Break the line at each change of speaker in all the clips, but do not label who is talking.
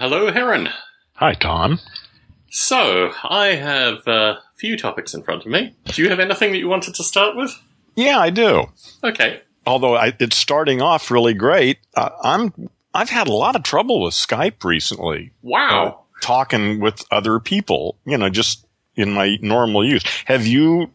hello, Aaron.
Hi, Tom.
So, I have a few topics in front of me. Do you have anything that you wanted to start with?
Yeah, I do.
Okay.
Although I, it's starting off really great, uh, I'm I've had a lot of trouble with Skype recently.
Wow.
Uh, talking with other people, you know, just in my normal use. Have you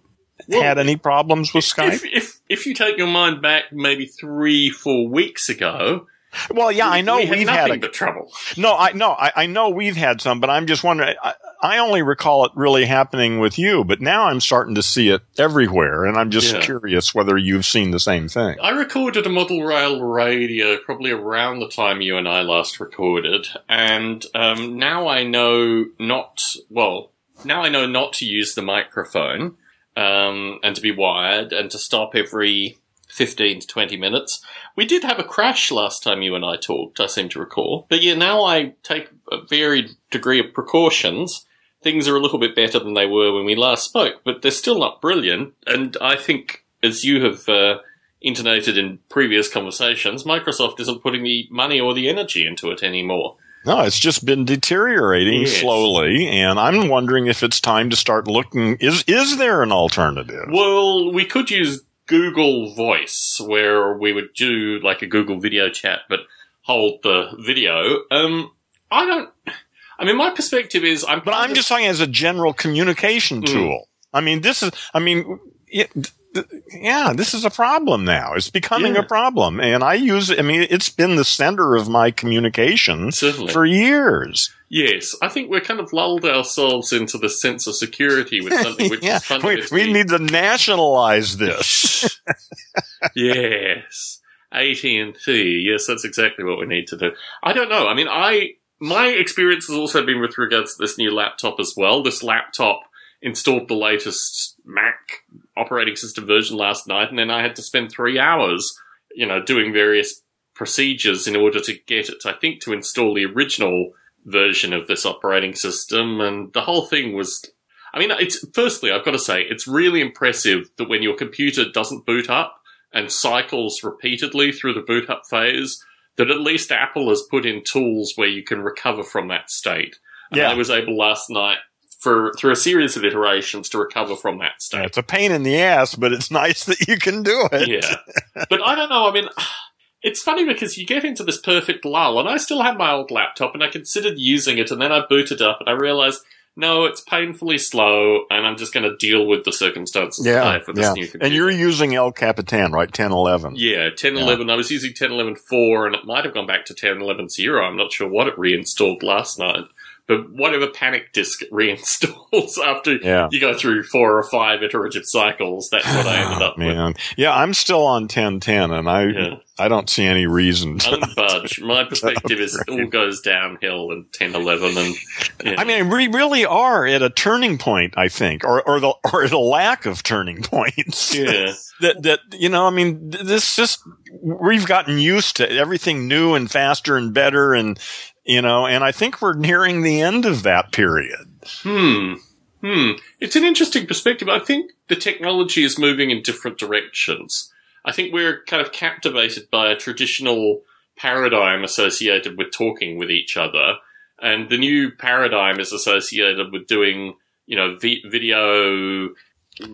Well,
had any problems with Skype?
If, if if you take your mind back maybe three, four weeks ago,
well, yeah, I know
we
we've
had
a,
but trouble.
no, I no, I, I know we've had some, but I'm just wondering. I, I only recall it really happening with you, but now I'm starting to see it everywhere, and I'm just
Yeah.
curious whether you've seen the same thing.
I recorded a model rail radio probably around the time you and I last recorded, and um, now I know not well. Now I know not to use the microphone um, and to be wired and to stop every fifteen to twenty minutes. We did have a crash last time you and I talked. I seem to recall, but yeah, now I take a varied degree of precautions. Things are a little bit better than they were when we last spoke, but they're still not brilliant. And I think, as you have uh, intonated in previous conversations, Microsoft isn't putting the money or the energy into it anymore.
No, it's just been deteriorating
Yes.
slowly, and I'm wondering if it's time to start looking. Is is there an alternative?
Well, we could use Google Voice, where we would do like a Google video chat, but hold the video. Um, I don't. I mean, my perspective is, I'm.
But I'm just talking as a general communication
Mm.
tool. I mean, this is. I mean, it, yeah, this is a problem now. It's becoming
Yeah.
a problem, and I use. I mean, it's been the center of my communication
Certainly.
for years.
Yes, I think we're kind of lulled ourselves into the sense of security with something which
yeah,
is
we,
fundamentally
we need to nationalize this.
yes, AT and T. Yes, that's exactly what we need to do. I don't know. I mean, I my experience has also been with regards to this new laptop as well. This laptop installed the latest Mac operating system version last night, and then I had to spend three hours, you know, doing various procedures in order to get it. I think to install the original version of this operating system, and the whole thing was I mean, it's firstly, I've got to say, it's really impressive that when your computer doesn't boot up and cycles repeatedly through the boot up phase, that at least Apple has put in tools where you can recover from that state. And
Yeah.
I was able last night for through a series of iterations to recover from that state.
it's a pain in the ass, but it's nice that you can do it.
Yeah. but I don't know. I mean, it's funny because you get into this perfect lull, and I still have my old laptop, and I considered using it, and then I booted up, and I realized, no, it's painfully slow, and I'm just going to deal with the circumstances
Yeah,
for this
yeah.
new computer.
And you're using El Capitan, right? Ten eleven.
yeah, 1011. I was using 1011.4, and it might have gone back to 1011.0. I'm not sure what it reinstalled last night. But whatever panic disk reinstalls after
Yeah.
you go through four or five iterative cycles, that's what I ended up with.
Man, yeah, I'm still on ten ten, and I
Yeah.
I don't see any reason. To,
unbudge. My perspective is it all goes downhill in 10, 11, and.
I mean, we really are at a turning point, I think, or or the or at a lack of turning points.
yeah,
that that you know, I mean, this just we've gotten used to everything new and faster and better, and you know, and I think we're nearing the end of that period.
hmm, hmm. It's an interesting perspective. I think the technology is moving in different directions. I think we're kind of captivated by a traditional paradigm associated with talking with each other, and the new paradigm is associated with doing, you know, vi- video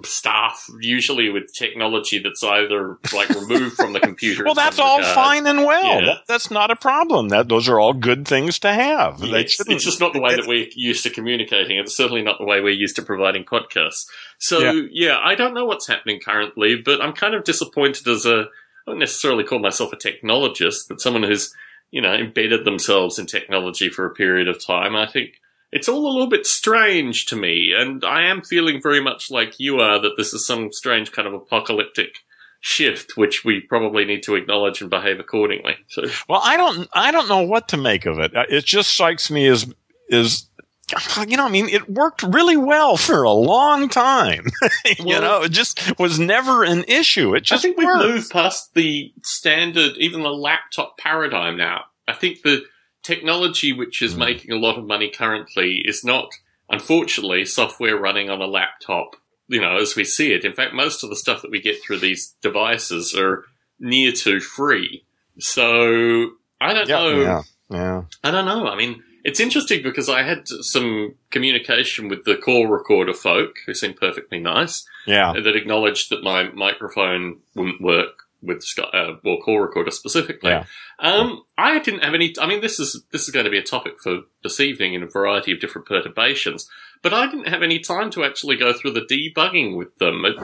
stuff, usually with technology that's either like removed from the computer.
Well, that's all
regard.
fine and well.
Yeah.
That, that's not a problem. That those are all good things to have. They
Yes,
shouldn't-
it's just not the way that we're used to communicating. It's certainly not the way we're used to providing podcasts. So
Yeah.
yeah. I don't know what's happening currently, but I'm kind of disappointed as a. I don't necessarily call myself a technologist, but someone who's you know embedded themselves in technology for a period of time. I think it's all a little bit strange to me, and I am feeling very much like you are that this is some strange kind of apocalyptic shift, which we probably need to acknowledge and behave accordingly. So
Well, I don't, I don't know what to make of it. It just strikes me as, is, you know, I mean, it worked really well for a long time. you
Well-
know, it just was never an issue. It just
I think we've moved past the standard, even the laptop paradigm now. I think the technology which is
Hmm.
making a lot of money currently is not, unfortunately, software running on a laptop, you know, as we see it. In fact, most of the stuff that we get through these devices are near to free. So, I don't
Yeah,
know.
yeah, yeah.
I don't know. I mean, it's interesting because I had some communication with the call recorder folk who seemed perfectly nice
Yeah.
that acknowledged that my microphone wouldn't work with uh, well, call recorder specifically.
Yeah.
Um, I didn't have any. I mean, this is this is going to be a topic for this evening in a variety of different perturbations. But I didn't have any time to actually go through the debugging with them. It,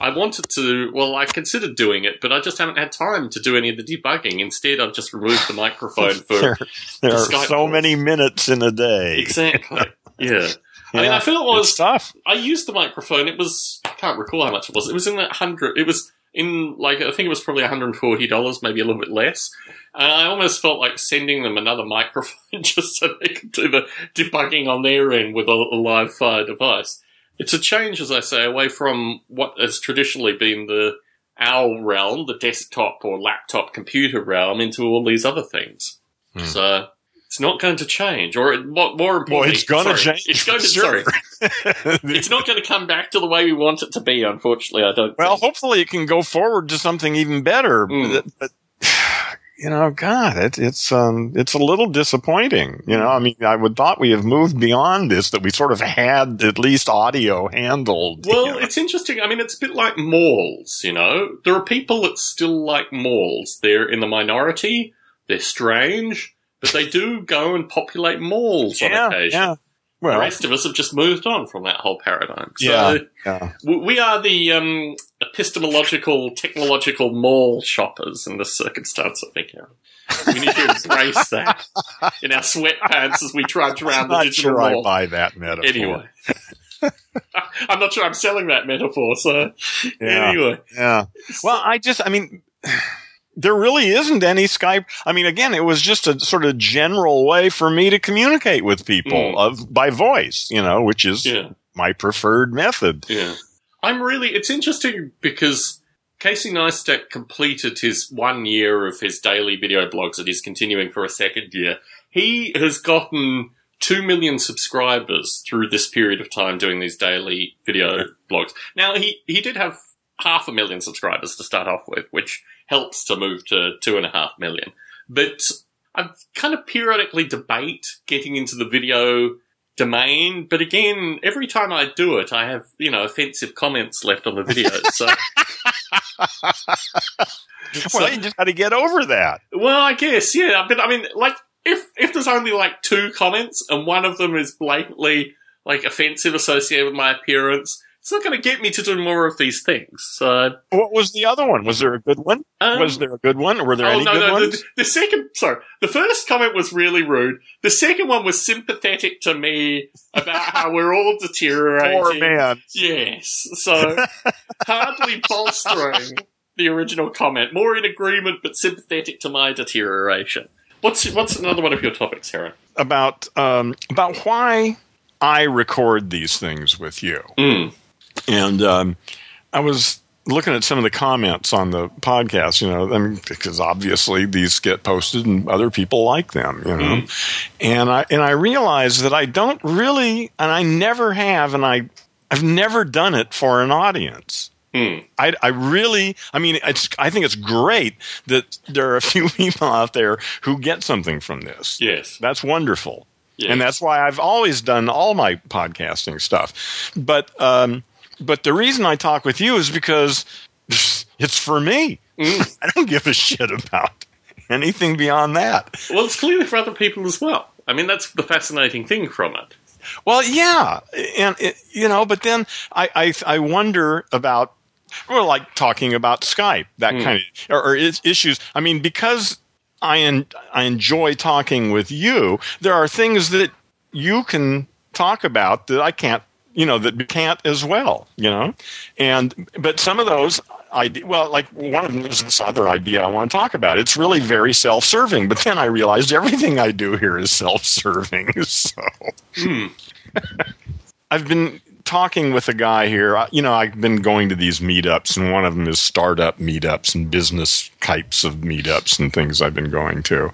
I wanted to. Well, I considered doing it, but I just haven't had time to do any of the debugging. Instead, I've just removed the microphone for
There, there are
Skype
so
calls.
many minutes in a day.
exactly. Yeah. I mean,
Yeah.
I feel it was
tough.
I used the microphone. It was I can't recall how much it was. It was in that hundred. It was in like I think it was probably one hundred and forty dollars, maybe a little bit less. And I almost felt like sending them another microphone just so they could do the debugging on their end with a, a live fire device. It's a change, as I say, away from what has traditionally been the our realm, the desktop or laptop computer realm, into all these other things.
Hmm.
So. It's not going to change, or more, more importantly,
Well, it's going to change.
It's going to
Sure.
sorry, it's not going to come back to the way we want it to be. Unfortunately, I don't.
Well,
think.
hopefully it can go forward to something even better.
Mm.
But, but, you know, God, it, it's um, it's a little disappointing. You know, I mean, I would thought we have moved beyond this, that we sort of had at least audio handled. you
well,
know.
it's interesting. I mean, it's a bit like malls. You know, there are people that still like malls. They're in the minority. They're strange, but they do go and populate malls on
yeah,
occasion.
yeah. Well, The
rest of us have just moved on from that whole paradigm. So
Yeah. yeah.
we are the um, epistemological, technological mall shoppers in this circumstance, I think, Aaron. We need to embrace that in our sweatpants as we trudge around
I'm
the
not
digital
sure I
mall.
buy that metaphor.
Anyway. I'm not sure I'm selling that metaphor, so
Yeah.
anyway.
Yeah. Well, I just, I mean, there really isn't any Skype. I mean, again, it was just a sort of general way for me to communicate with people
Mm.
of by voice, you know, which is
Yeah,
my preferred method.
yeah. I'm really, it's interesting because Casey Neistat completed his one year of his daily video blogs and he's continuing for a second year. He has gotten 2 million subscribers through this period of time doing these daily video blogs. Now, he, he did have half a million subscribers to start off with, which helps to move to two and a half million. But I kind of periodically debate getting into the video domain, but again, every time I do it, I have, you know, offensive comments left on the video. So,
Well, you just got to get over that.
well, I guess, yeah, but I mean, like, if, if there's only like two comments and one of them is blatantly like offensive associated with my appearance, it's not going to get me to do more of these things. So,
What was the other one? Was there a good one?
um,
was there a good one? Were there
oh
any
no,
good
no.
ones?
The, the second, sorry, the first comment was really rude. The second one was sympathetic to me about how we're all deteriorating.
Poor man.
Yes, so hardly bolstering the original comment. More in agreement, but sympathetic to my deterioration. What's what's another one of your topics, Aaron?
About um, about why I record these things with you.
Mm.
And um, I was looking at some of the comments on the podcast, you know, I mean, because obviously these get posted and other people like them, you know. And I and I realized that I don't really, and I never have, and I I've never done it for an audience.
Hmm.
I, I really, I mean, it's, I think it's great that there are a few people out there who get something from this.
Yes.
That's wonderful.
yes.
And that's why I've always done all my podcasting stuff. But, um, but the reason I talk with you is because it's for me.
Mm.
I don't give a shit about anything beyond that.
well, it's clearly for other people as well. I mean, that's the fascinating thing from it.
Well, yeah, and it, you know, but then I, I I wonder about well, like talking about Skype, that
Hmm.
kind of or, or issues. I mean, because I en- I enjoy talking with you, there are things that you can talk about that I can't, you know, that can't as well, you know, and but some of those. Idea, well, like one of them is this other idea I want to talk about. It's really very self-serving, but then I realized everything I do here is self-serving. So,
Hmm.
I've been talking with a guy here. You know, I've been going to these meetups, and one of them is startup meetups and business types of meetups and things I've been going to.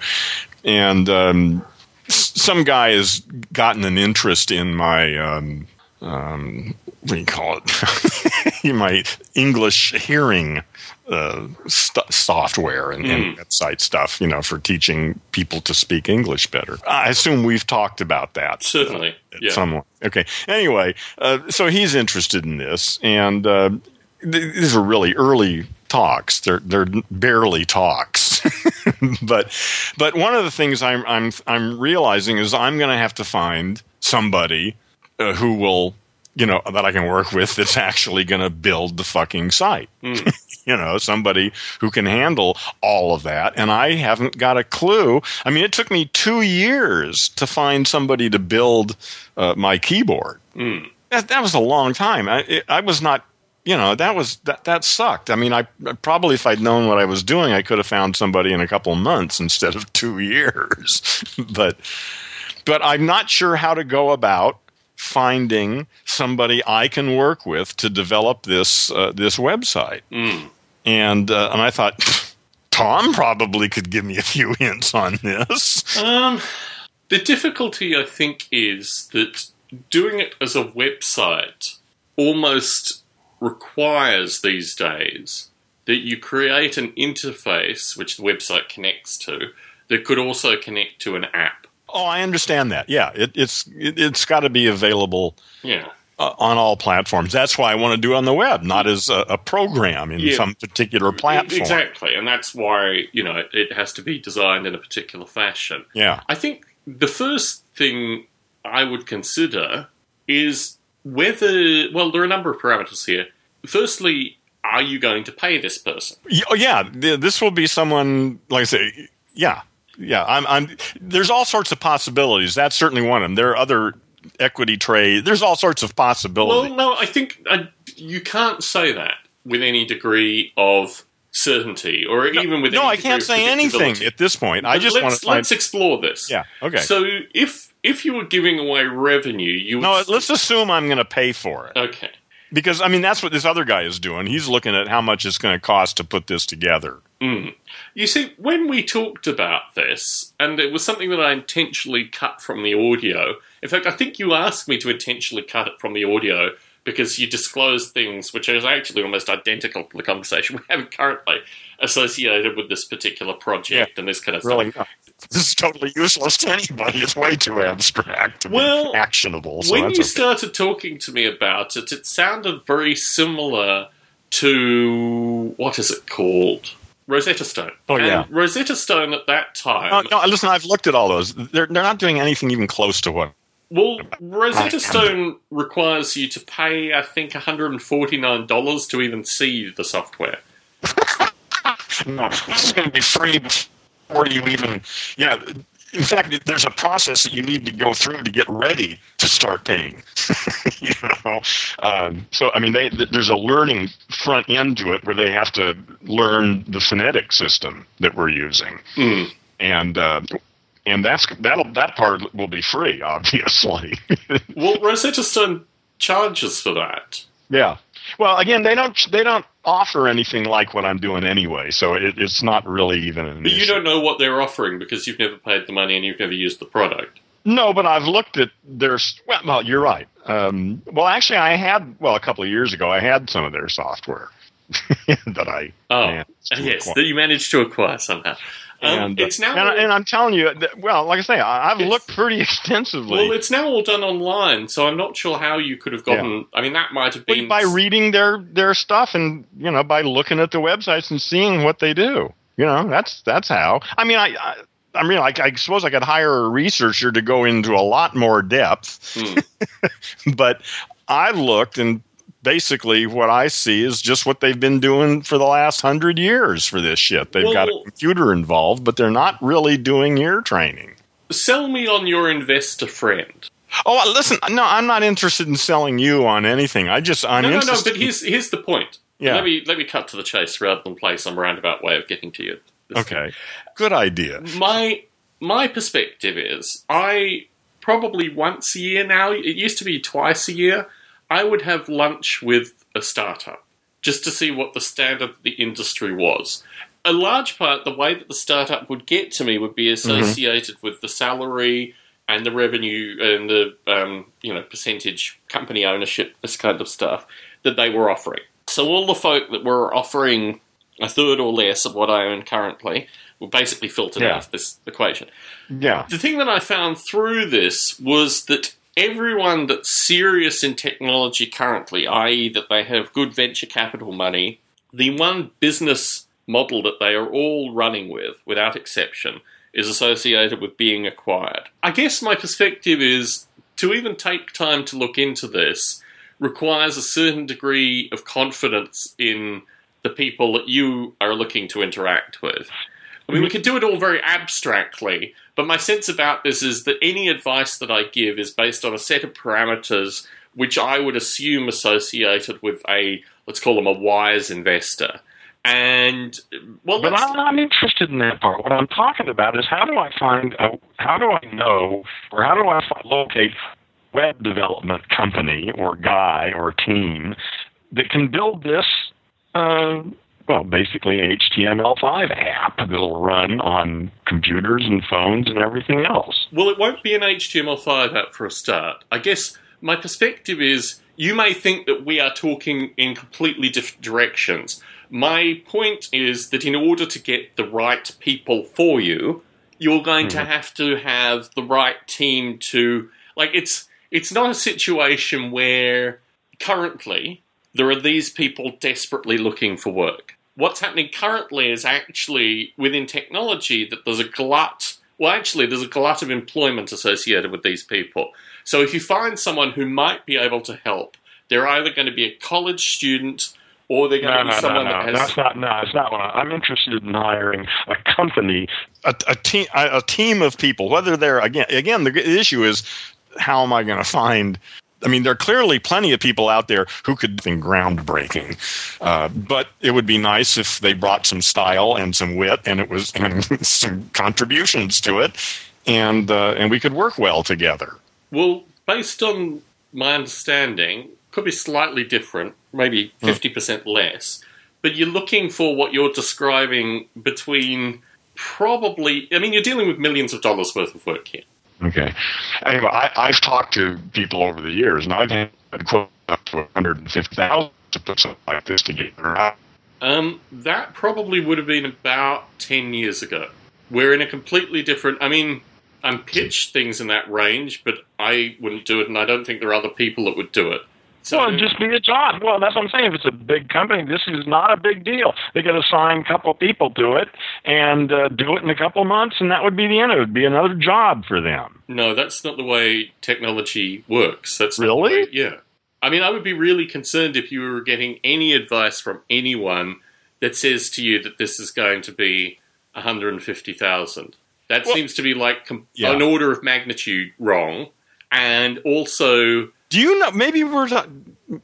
And um, some guy has gotten an interest in my. Um, um, what do you call it? my English hearing uh, st- software and, and website stuff, you know, for teaching people to speak English better. I assume we've talked about that.
Certainly,
at
yeah.
some Okay. Anyway, uh, so he's interested in this, and uh, th- these are really early talks. They're they're barely talks, but but one of the things I'm I'm I'm realizing is I'm going to have to find somebody uh, who will you know that I can work with that's actually going to build the fucking site. you know, somebody who can handle all of that, and I haven't got a clue. I mean, it took me two years to find somebody to build uh, my keyboard. That, that was a long time. I, it, I was not, you know, that was that that sucked. I mean, I probably if I'd known what I was doing, I could have found somebody in a couple months instead of two years. but but I'm not sure how to go about finding somebody I can work with to develop this uh, this website. And uh, and I thought Tom probably could give me a few hints on this.
Um, the difficulty, I think, is that doing it as a website almost requires these days that you create an interface which the website connects to that could also connect to an app.
Oh, I understand that. Yeah, it, it's it, it's got to be available
Yeah.
uh, on all platforms. That's why I want to do it on the web, not as a, a program in
Yeah.
some particular platform.
Exactly, and that's why you know it, it has to be designed in a particular fashion.
Yeah.
I think the first thing I would consider is whether well, there are a number of parameters here. Firstly, are you going to pay this person?
Oh, yeah. This will be someone, like I say, yeah, yeah. I'm, I'm. There's all sorts of possibilities. That's certainly one of them. There are other equity trade. There's all sorts of possibilities.
Well, no, I think uh, you can't say that with any degree of certainty, or even with
no, I can't say anything at this point. I
But
just
let's,
want to find.
let's explore this.
Yeah. Okay.
So if if you were giving away revenue, you would
no, let's assume I'm going to pay for it
okay.
Because I mean that's what this other guy is doing. He's looking at how much it's going to cost to put this together. Mm.
You see, when we talked about this, and it was something that I intentionally cut from the audio. In fact, I think you asked me to intentionally cut it from the audio because you disclosed things which is actually almost identical to the conversation we're having currently associated with this particular project and this kind of
Really,
stuff.
this is totally useless to anybody. It's way too abstract to
Well,
actionable. So
when you
okay.
started talking to me about it, it sounded very similar to what is it called? Rosetta Stone.
Oh, yeah.
Rosetta Stone at that time.
No, no, listen, I've looked at all those. They're they're not doing anything even close to what.
Well, Rosetta Stone requires you to pay, I think, $149 to even see the software.
No, this is going to be free before you even. Yeah, in fact, there's a process that you need to go through to get ready to start paying. you know, um, so I mean, they, there's a learning front end to it where they have to learn the phonetic system that we're using, and. Uh, and that's that'll that part will be free, obviously.
Well, Rosetta Stone charges for that.
Yeah. Well, again, they don't they don't offer anything like what I'm doing anyway, so it, it's not really even an
But you don't know what they're offering because you've never paid the money and you've never used the product.
No, but I've looked at their. Well, well you're right. Um, well, actually, I had well a couple of years ago. I had some of their software that I.
Oh, yes,
acquire.
that you managed to acquire somehow. Um,
and, uh,
it's now
and, and I'm telling you, that, well, like I say, I, I've looked pretty extensively.
well, it's now all done online, so I'm not sure how you could have gotten. I mean, that might have been
by reading their their stuff and you know by looking at the websites and seeing what they do. You know, that's that's how. I mean, I. I I mean, like, I suppose I could hire a researcher to go into a lot more depth,
Hmm.
but I looked and basically what I see is just what they've been doing for the last hundred years for this shit. They've got a computer involved, but they're not really doing ear training.
Sell me on your investor friend.
Oh, listen, no, I'm not interested in selling you on anything. I just I'm
no, no, no. But here's here's the point.
Yeah.
Let me let me cut to the chase rather than play some roundabout way of getting to you.
Okay, good idea.
my my perspective is I probably once a year now. It used to be twice a year. I would have lunch with a startup just to see what the standard of the industry was. A large part, the way that the startup would get to me would be associated with the salary and the revenue and the um, you know percentage company ownership, this kind of stuff that they were offering. So all the folk that were offering a third or less of what I earn currently, were basically filtered
Yeah.
out of this equation.
Yeah.
The thing that I found through this was that everyone that's serious in technology currently, i.e., that they have good venture capital money, the one business model that they are all running with, without exception, is associated with being acquired. I guess my perspective is to even take time to look into this requires a certain degree of confidence in the people that you are looking to interact with. I mean, we can do it all very abstractly, but my sense about this is that any advice that I give is based on a set of parameters which I would assume associated with a, let's call them a wise investor. And, well,
But I'm not interested in that part. What I'm talking about is how do I find, a, how do I know, or how do I locate web development company or guy or team that can build this, uh, well, basically an HTML5 app that'll run on computers and phones and everything else.
Well, it won't be an HTML5 app for a start. I guess my perspective is you may think that we are talking in completely different directions. My point is that in order to get the right people for you, you're going to mm-hmm. have to have the right team to like it's it's not a situation where currently there are these people desperately looking for work. What's happening currently is actually within technology that there's a glut. Well, actually, there's a glut of employment associated with these people. So if you find someone who might be able to help, they're either going to be a college student or they're going
No,
to be
no, no,
someone
no.
that has.
That's not. No, it's not what I, I'm interested in hiring a company.
a, a team a, a team of people whether they're again again the, the issue is how am i going to find i mean there are clearly plenty of people out there who could do groundbreaking uh, but it would be nice if they brought some style and some wit and it was and some contributions to it and uh, and we could work well together
Well, based on my understanding, could be slightly different, maybe 50% less, but you're looking for what you're describing between probably, I mean, you're dealing with millions of dollars worth of work here.
Okay. Anyway, I, I've talked to people over the years, and I've had quote up to 150,000 to put something like this together.
Um, that probably would have been about 10 years ago. We're in a completely different, I mean, I'm pitched things in that range, but I wouldn't do it, and I don't think there are other people that would do it. So,
Well, just be a job. Well, that's what I'm saying. If it's a big company, this is not a big deal. They to assign a couple people to it and uh, do it in a couple months, and that would be the end. It would be another job for them.
No, that's not the way technology works. That's
Really?
way- yeah. I mean, I would be really concerned if you were getting any advice from anyone that says to you that this is going to be 150,000. That
Well-
seems to be like com-
Yeah.
an order of magnitude wrong. And also,
do you know maybe we're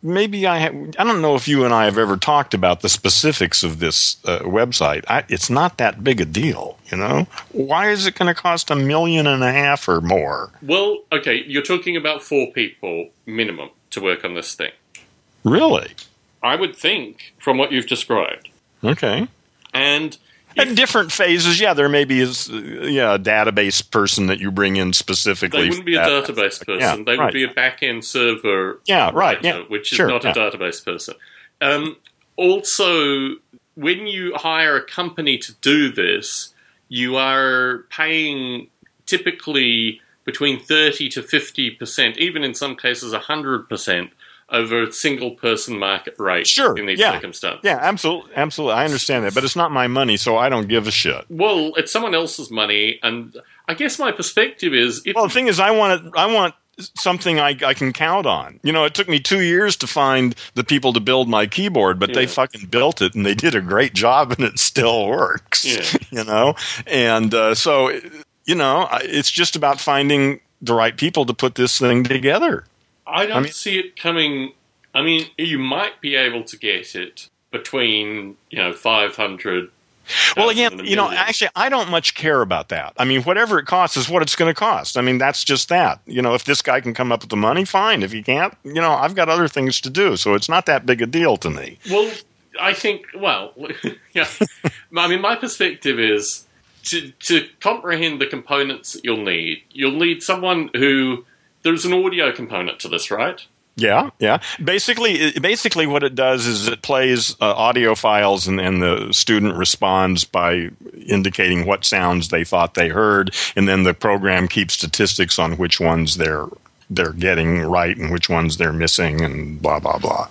maybe i have, i don't know if you and i have ever talked about the specifics of this uh, website. I, it's not that big a deal you know? Why is it going to cost a million and a half or more?
Well, okay, you're talking about four people minimum to work on this thing.
really?
I would think, from what you've described.
okay.
And
At different phases, yeah, there may be is, yeah, a database person that you bring in specifically.
They wouldn't be a
that.
database person.
Yeah,
they would
right.
be a back end server.
Yeah, right,
writer,
yeah,
which is
sure,
not
yeah.
a database person. Um, also, when you hire a company to do this, you are paying typically between thirty to fifty percent, even in some cases hundred percent, over a single person market rate.
Sure,
in these
yeah.
circumstances.
Yeah, absolutely, absolutely. I understand that, but it's not my money, so I don't give a shit.
Well, it's someone else's money, and I guess my perspective is if
Well, the thing is, I want it, I want something I, I can count on. You know, it took me two years to find the people to build my keyboard, but they fucking built it and they did a great job, and it still works.
Yeah.
You know, and uh, so you know, it's just about finding the right people to put this thing together.
I don't
I mean-
see it coming. I mean, you might be able to get it between you know five hundred.
Well, again, you know, actually, I don't much care about that. I mean, whatever it costs is what it's going to cost. I mean, that's just that. You know, if this guy can come up with the money, fine. If he can't, you know, I've got other things to do, so it's not that big a deal to me.
Well, I think. Well, yeah. I mean, my perspective is to to comprehend the components that you'll need. You'll need someone who there's an audio component to this, right?
Yeah, yeah. Basically, basically, what it does is it plays uh, audio files, and, and the student responds by indicating what sounds they thought they heard, and then the program keeps statistics on which ones they're they're getting right and which ones they're missing, and blah blah blah.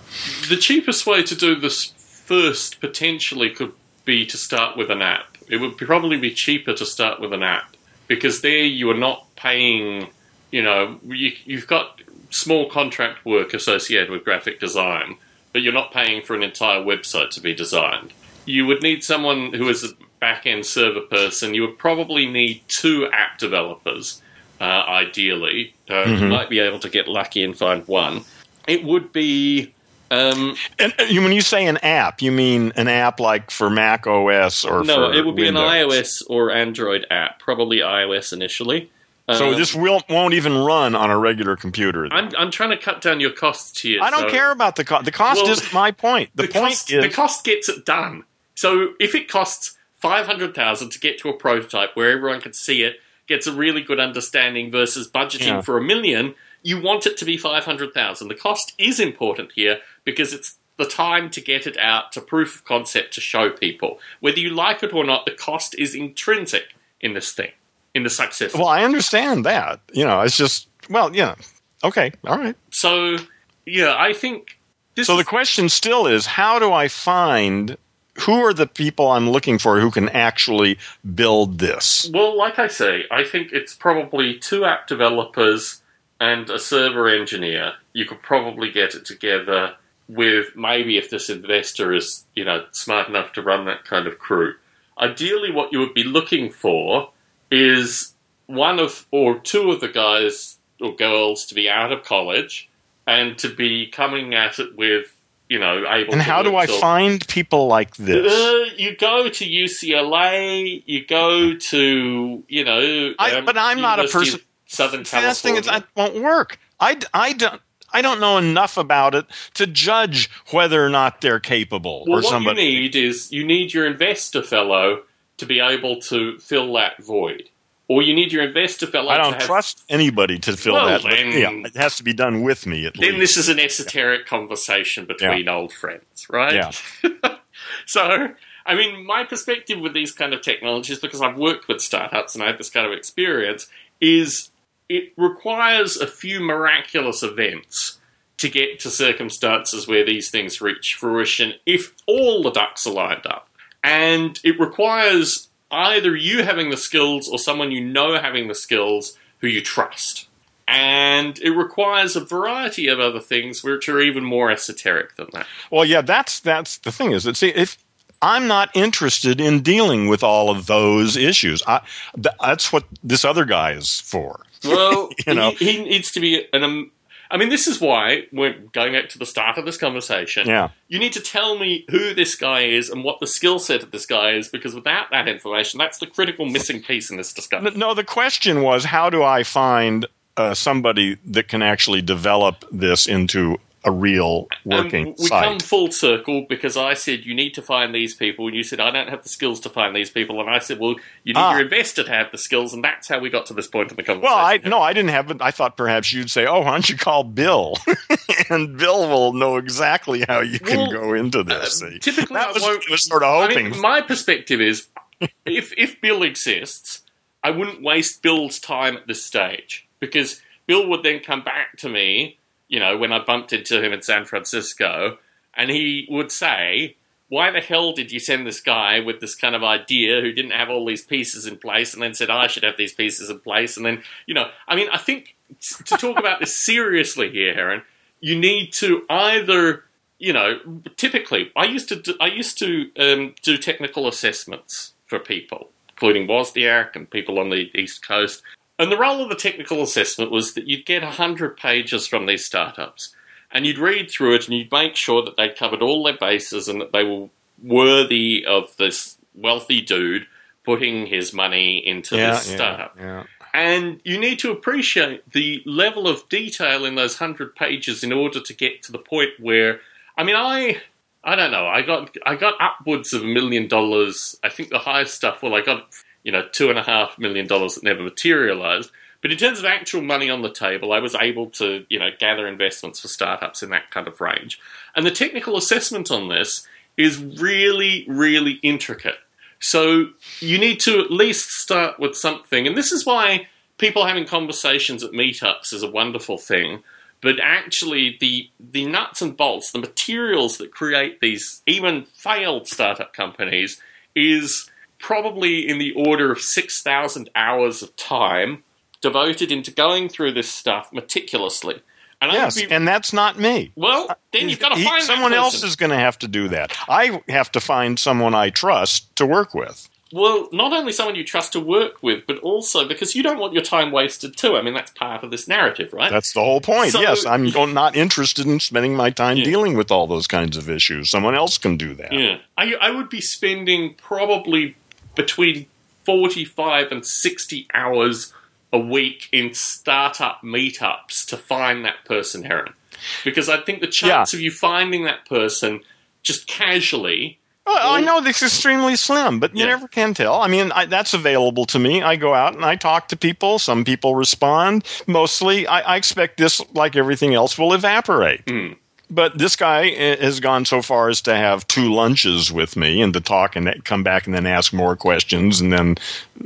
The cheapest way to do this first potentially could be to start with an app. It would probably be cheaper to start with an app because there you are not paying. You know, you, you've got small contract work associated with graphic design, but you're not paying for an entire website to be designed. You would need someone who is a back end server person. You would probably need two app developers, uh, ideally. Uh, You
Mhm.
might be able to get lucky and find one. It would be. Um,
And uh, when you say an app, you mean an app like for Mac OS or
no, it would be
Windows.
an iOS or Android app, probably iOS initially.
So
Um,
this will, won't even run on a regular computer.
I'm, I'm trying to cut down your costs here.
I don't
so-
care about the cost. The cost
Well,
isn't my point. The, point
cost,
is
the cost gets it done. So if it costs five hundred thousand to get to a prototype where everyone can see it, gets a really good understanding versus budgeting
Yeah.
for a million, you want it to be five hundred thousand. The cost is important here because it's the time to get it out to proof of concept to show people. Whether you like it or not, the cost is intrinsic in this thing, in the success.
well, I understand that. You know, it's just well, yeah. Okay, all right.
so yeah, I think this
So the question still is, how do I find who are the people I'm looking for who can actually build this?
Well, like I say, I think it's probably two app developers and a server engineer. You could probably get it together with maybe if this investor is, you know, smart enough to run that kind of crew. Ideally, what you would be looking for is one of or two of the guys or girls to be out of college and to be coming at it with, you know, able.
And how do I find people like this?
uh, you go to UCLA. You go to you know.
I-
um,
but I'm not a person-
Southern
that's the thing
California.
is that won't work. I, I don't. I don't know enough about it to judge whether or not they're capable
well,
or
what
somebody.
you need is you need your investor fellow to be able to fill that void, or you need your investor fellow.
I
to
don't
have,
trust anybody to fill
Well,
that.
then-
yeah, it has to be done with me at
Then
least.
this is an esoteric conversation between old friends, right?
Yeah.
so, I mean, my perspective with these kind of technologies, because I've worked with startups and I have this kind of experience, is it requires a few miraculous events to get to circumstances where these things reach fruition if all the ducks are lined up. And it requires either you having the skills or someone you know having the skills who you trust. And it requires a variety of other things which are even more esoteric than that.
Well, yeah, that's that's the thing is that see if I'm not interested in dealing with all of those issues. I, th- that's what this other guy is for.
Well,
You know.
he, he needs to be an. Um, I mean, this is why we're going back to the start of this conversation.
Yeah.
You need to tell me who this guy is and what the skill set of this guy is, because without that information, that's the critical missing piece in this discussion.
No, the question was how do I find uh, somebody that can actually develop this into a real working
Um, we
site?
come full circle because I said you need to find these people, and you said I don't have the skills to find these people, and I said, well, you need
Ah.
your investor to have the skills, and that's how we got to this point in the conversation.
well, I no, I didn't have it. I thought perhaps you'd say, "Oh, why don't you call Bill?" and Bill will know exactly how you can go into this.
Uh, typically,
that
I
was, was sort of
I
hoping.
mean, my perspective is, if if Bill exists, I wouldn't waste Bill's time at this stage because Bill would then come back to me, you know, when I bumped into him in San Francisco, and he would say, "Why the hell did you send this guy with this kind of idea who didn't have all these pieces in place, and then said I should have these pieces in place?" And then, you know, I mean, I think to talk about this seriously here, Aaron, you need to either you know, typically, I used to do, I used to um, do technical assessments for people, including Wozniak and people on the East Coast. And the role of the technical assessment was that you'd get hundred pages from these startups, and you'd read through it, and you'd make sure that they'd covered all their bases and that they were worthy of this wealthy dude putting his money into
yeah,
this
yeah,
startup.
yeah.
And you need to appreciate the level of detail in those hundred pages in order to get to the point where, I mean, I, I don't know, I got, I got upwards of a million dollars. I think the highest stuff, well, I got, you know, two and a half million dollars that never materialized. But in terms of actual money on the table, I was able to, you know, gather investments for startups in that kind of range. And the technical assessment on this is really, really intricate. So you need to at least start with something. And this is why people having conversations at meetups is a wonderful thing. But actually, the, the nuts and bolts, the materials that create these even failed startup companies, is probably in the order of 6,000 hours of time devoted into going through this stuff meticulously.
And yes, be, and that's not me.
Well, then you've got to find
he, someone else is going to have to do that. I have to find someone I trust to work with.
Well, not only someone you trust to work with, but also because you don't want your time wasted too. I mean, that's part of this narrative, right?
That's the whole point. So, yes, I'm not interested in spending my time yeah. dealing with all those kinds of issues. Someone else can do that.
Yeah, I, I would be spending probably between 45 and 60 hours a week in startup meetups to find that person, Aaron. Because I think the chance yeah. of you finding that person just casually.
Well, I know this is extremely slim, but you yeah. never can tell. I mean, I, that's available to me. I go out and I talk to people. Some people respond. Mostly, I, I expect this, like everything else, will evaporate.
Mm.
But this guy has gone so far as to have two lunches with me and to talk and come back and then ask more questions and then,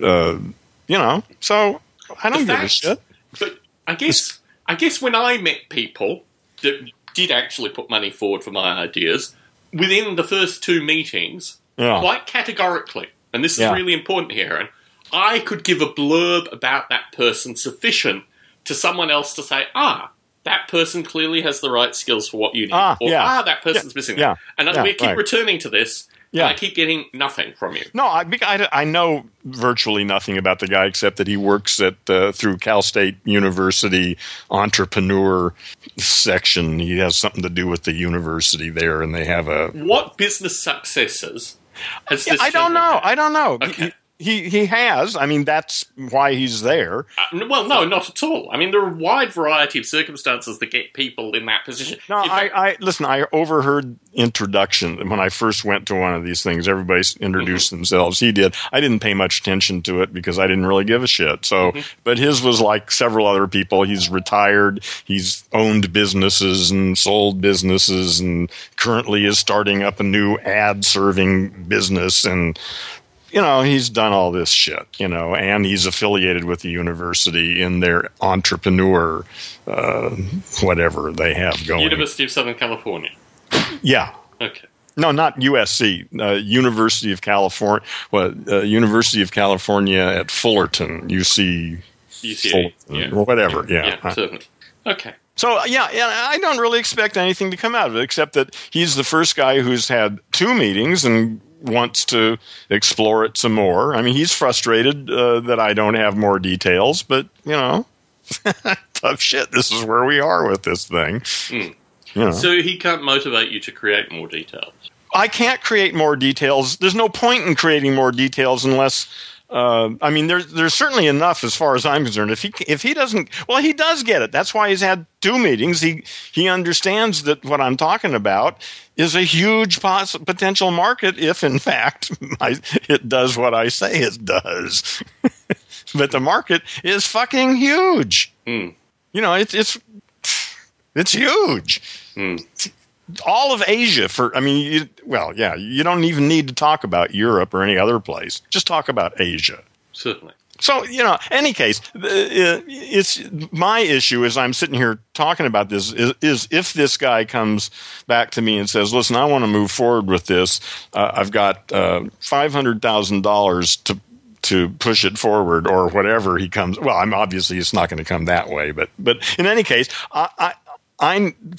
uh, you know. So I don't the give a shit.
But I guess I guess when I met people that did actually put money forward for my ideas, within the first two meetings, yeah. quite categorically, and this is yeah. really important here, and I could give a blurb about that person sufficient to someone else to say, ah, that person clearly has the right skills for what you need. Ah, or, yeah. ah, that person's yeah. missing. Yeah. And we keep right. returning to this yeah. I keep getting nothing from you.
No, I, I, I, know virtually nothing about the guy except that he works at uh, through Cal State University entrepreneur section. He has something to do with the university there, and they have a
what business successes.
Has yeah, I don't know. Had? I don't know. Okay. He he has. I mean, that's why he's there.
Uh, well, no, not at all. I mean, there are a wide variety of circumstances that get people in that position.
No, I, I, listen. I overheard introduction when I first went to one of these things. Everybody introduced mm-hmm. themselves. He did. I didn't pay much attention to it because I didn't really give a shit. So, mm-hmm. but his was like several other people. He's retired. He's owned businesses and sold businesses, and currently is starting up a new ad serving business and you know, he's done all this shit, you know, and he's affiliated with the university in their entrepreneur, uh, whatever they have going.
University of Southern California.
Yeah.
Okay.
No, not USC. Uh, University of California. Well, uh, University of California at Fullerton. UC.
UCA. Fullerton,
yeah. Or whatever. Yeah.
Yeah. yeah certainly. Okay.
So yeah, yeah, I don't really expect anything to come out of it, except that he's the first guy who's had two meetings and wants to explore it some more. I mean, he's frustrated uh, that I don't have more details, but you know, tough shit. This is where we are with this thing.
Mm. You know. So he can't motivate you to create more details.
I can't create more details. There's no point in creating more details unless uh, I mean, there's there's certainly enough as far as I'm concerned. If he if he doesn't, well, he does get it. That's why he's had two meetings. He he understands that what I'm talking about is a huge potential market if, in fact, I, it does what I say it does. but the market is fucking huge.
Mm.
You know, it's it's it's huge.
Mm
all of Asia for I mean you, well yeah you don't even need to talk about Europe or any other place just talk about Asia
certainly
so you know any case it's my issue is I'm sitting here talking about this is, is if this guy comes back to me and says listen I want to move forward with this uh, I've got uh, five hundred thousand dollars to to push it forward or whatever he comes well i'm obviously it's not going to come that way but but in any case I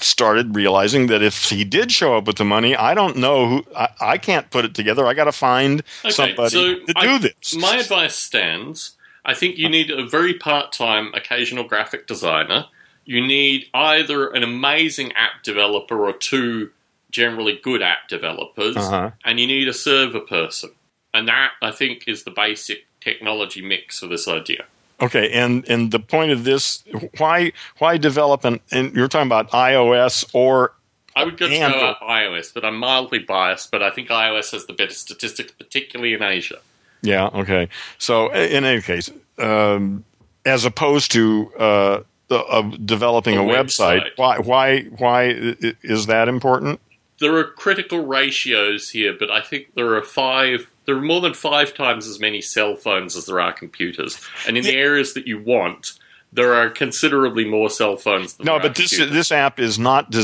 started realizing that if he did show up with the money, I don't know who. I, I can't put it together. I got to find okay, somebody so to I, do this.
My advice stands. I think you need a very part-time, occasional graphic designer. You need either an amazing app developer or two generally good app developers,
uh-huh.
and you need a server person. And that, I think, is the basic technology mix for this idea.
Okay, and and the point of this, why why develop an? And you're talking about iOS or
I would go to iOS, but I'm mildly biased. But I think iOS has the better statistics, particularly in Asia.
Yeah. Okay. So in any case, um, as opposed to uh, uh, developing a,
A
website.
website.
Why? Why? Why is that important?
There are critical ratios here, but I think there are five. There are more than five times as many cell phones as there are computers, and in the areas that you want, there are considerably more cell phones. Than
No, but this
computers.
this app is not.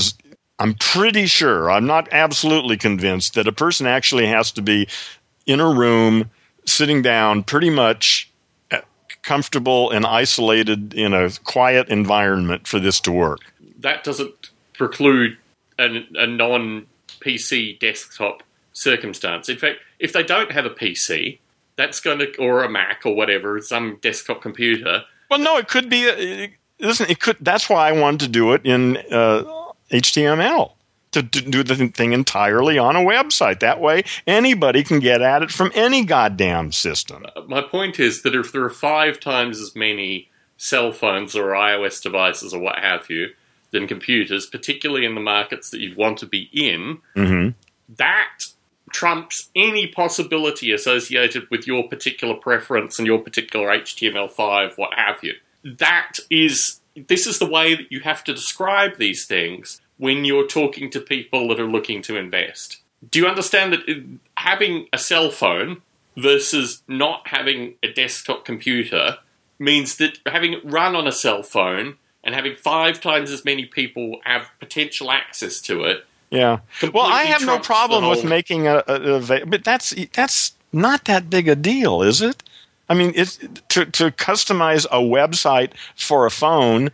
I'm pretty sure. I'm not absolutely convinced that a person actually has to be in a room, sitting down, pretty much uh, comfortable and isolated in a quiet environment for this to work.
that doesn't preclude an, a non PC desktop circumstance. In fact, if they don't have a PC, that's going to, or a Mac or whatever, some desktop computer,
Well, no, it could be. It, listen, it could. That's why I wanted to do it in uh, HTML to, to do the thing entirely on a website. That way, anybody can get at it from any goddamn system.
my point is that if there are five times as many cell phones or iOS devices or what have you than computers, particularly in the markets that you want to be in,
hmm
that trumps any possibility associated with your particular preference and your particular HTML5, what have you. That is, this is the way that you have to describe these things when you're talking to people that are looking to invest. Do you understand that uh, having a cell phone versus not having a desktop computer means that having it run on a cell phone and having five times as many people have potential access to it
Yeah. Well, I have no problem with making a, a, a but that's that's not that big a deal, is it? I mean, it's to to customize a website for a phone.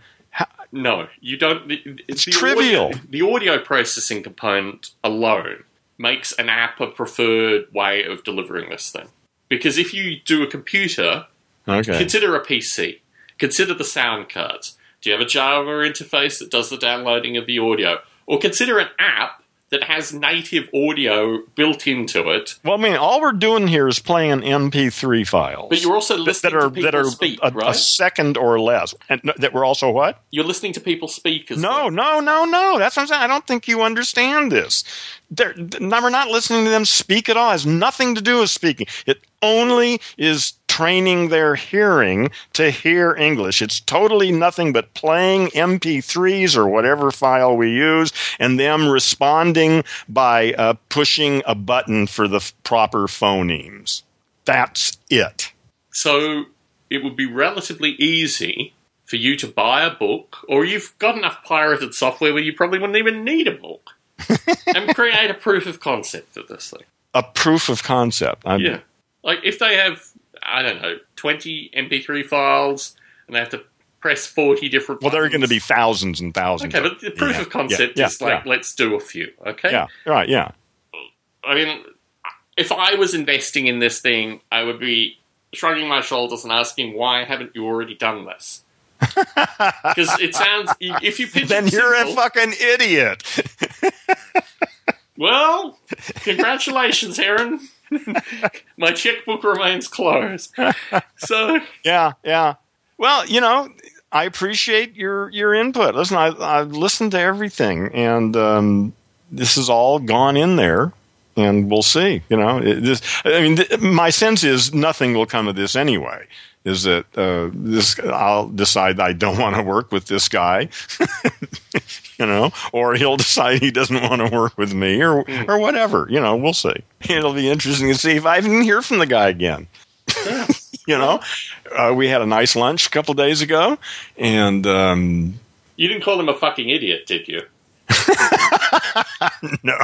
No, you don't. the-
It's
the
trivial.
Audio, the audio processing component alone makes an app a preferred way of delivering this thing. Because if you do a computer,
Okay.
consider a PC, consider the sound cards. Do you have a Java interface that does the downloading of the audio? Or consider an app that has native audio built into it,
Well, I mean, all we're doing here is playing MP3 files.
but you're also listening
that are
to people
that are
speak,
a,
right?
a second or less, and that we're also what?
You're listening to people speak as
No,
well.
no, no, no. That's what I'm saying. I don't think you understand this. They're, we're not listening to them speak at all. It has nothing to do with speaking. It only is training their hearing to hear English. It's totally nothing but playing MP3s or whatever file we use and them responding by uh, pushing a button for the f- proper phonemes. That's it.
So it would be relatively easy for you to buy a book, or you've got enough pirated software where you probably wouldn't even need a book, and create a proof of concept of this thing.
A proof of concept. I'm-
Yeah. Like if they have, I don't know, 20 MP3 files and they have to press 40 different
Well, there are going to be thousands and thousands.
Okay, but the proof
Yeah,
of concept
yeah,
is like,
yeah.
let's do a few, okay?
Yeah, right, yeah.
I mean, if I was investing in this thing, I would be shrugging my shoulders and asking, why haven't you already done this? Because it sounds, if you pitch
Then you're a fucking idiot.
Well, congratulations, Aaron. My checkbook remains closed. So,
yeah, yeah. Well, you know, I appreciate your your input. Listen, I I've listened to everything, and um, this has all gone in there, and we'll see. You know, it, this. I mean, th- my sense is nothing will come of this anyway. Is that uh, this? I'll decide I don't want to work with this guy, you know, or he'll decide he doesn't want to work with me, or or whatever. You know, we'll see. It'll be interesting to see if I even hear from the guy again. you know, uh, we had a nice lunch a couple days ago, and um,
you didn't call him a fucking idiot, did you?
no,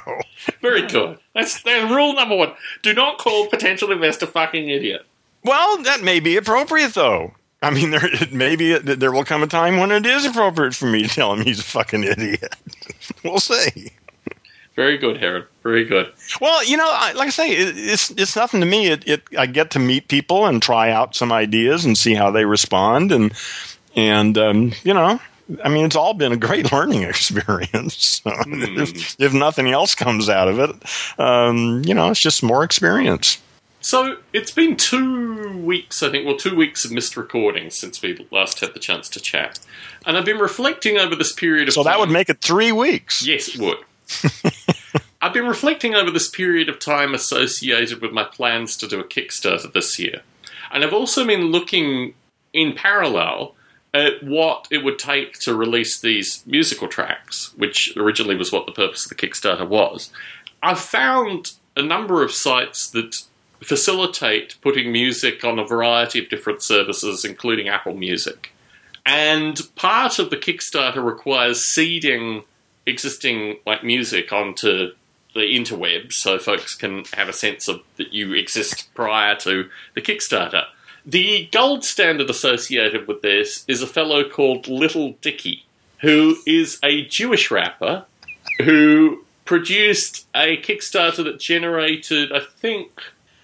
Very good. That's, that's rule number one. Do not call potential investor fucking idiot.
Well, that may be appropriate though. I mean, there it maybe it, there will come a time when it is appropriate for me to tell him he's a fucking idiot. we'll see.
Very good, Aaron. Very good.
Well, you know, I, like I say, it, it's it's nothing to me. It, it I get to meet people and try out some ideas and see how they respond, and and um, you know, I mean, it's all been a great learning experience. So if, if nothing else comes out of it, um, you know, it's just more experience.
So it's been two weeks, I think, well, two weeks of missed recordings since we last had the chance to chat, and I've been reflecting over this period of
So
time.
that would make it three weeks.
Yes, it would. I've been reflecting over this period of time associated with my plans to do a Kickstarter this year. And I've also been looking in parallel at what it would take to release these musical tracks, which originally was what the purpose of the Kickstarter was. I've found a number of sites that facilitate putting music on a variety of different services, including Apple Music. And part of the Kickstarter requires seeding existing like music onto the interwebs so folks can have a sense of that you exist prior to the Kickstarter. The gold standard associated with this is a fellow called Little Dicky, who is a Jewish rapper who produced a Kickstarter that generated, I think,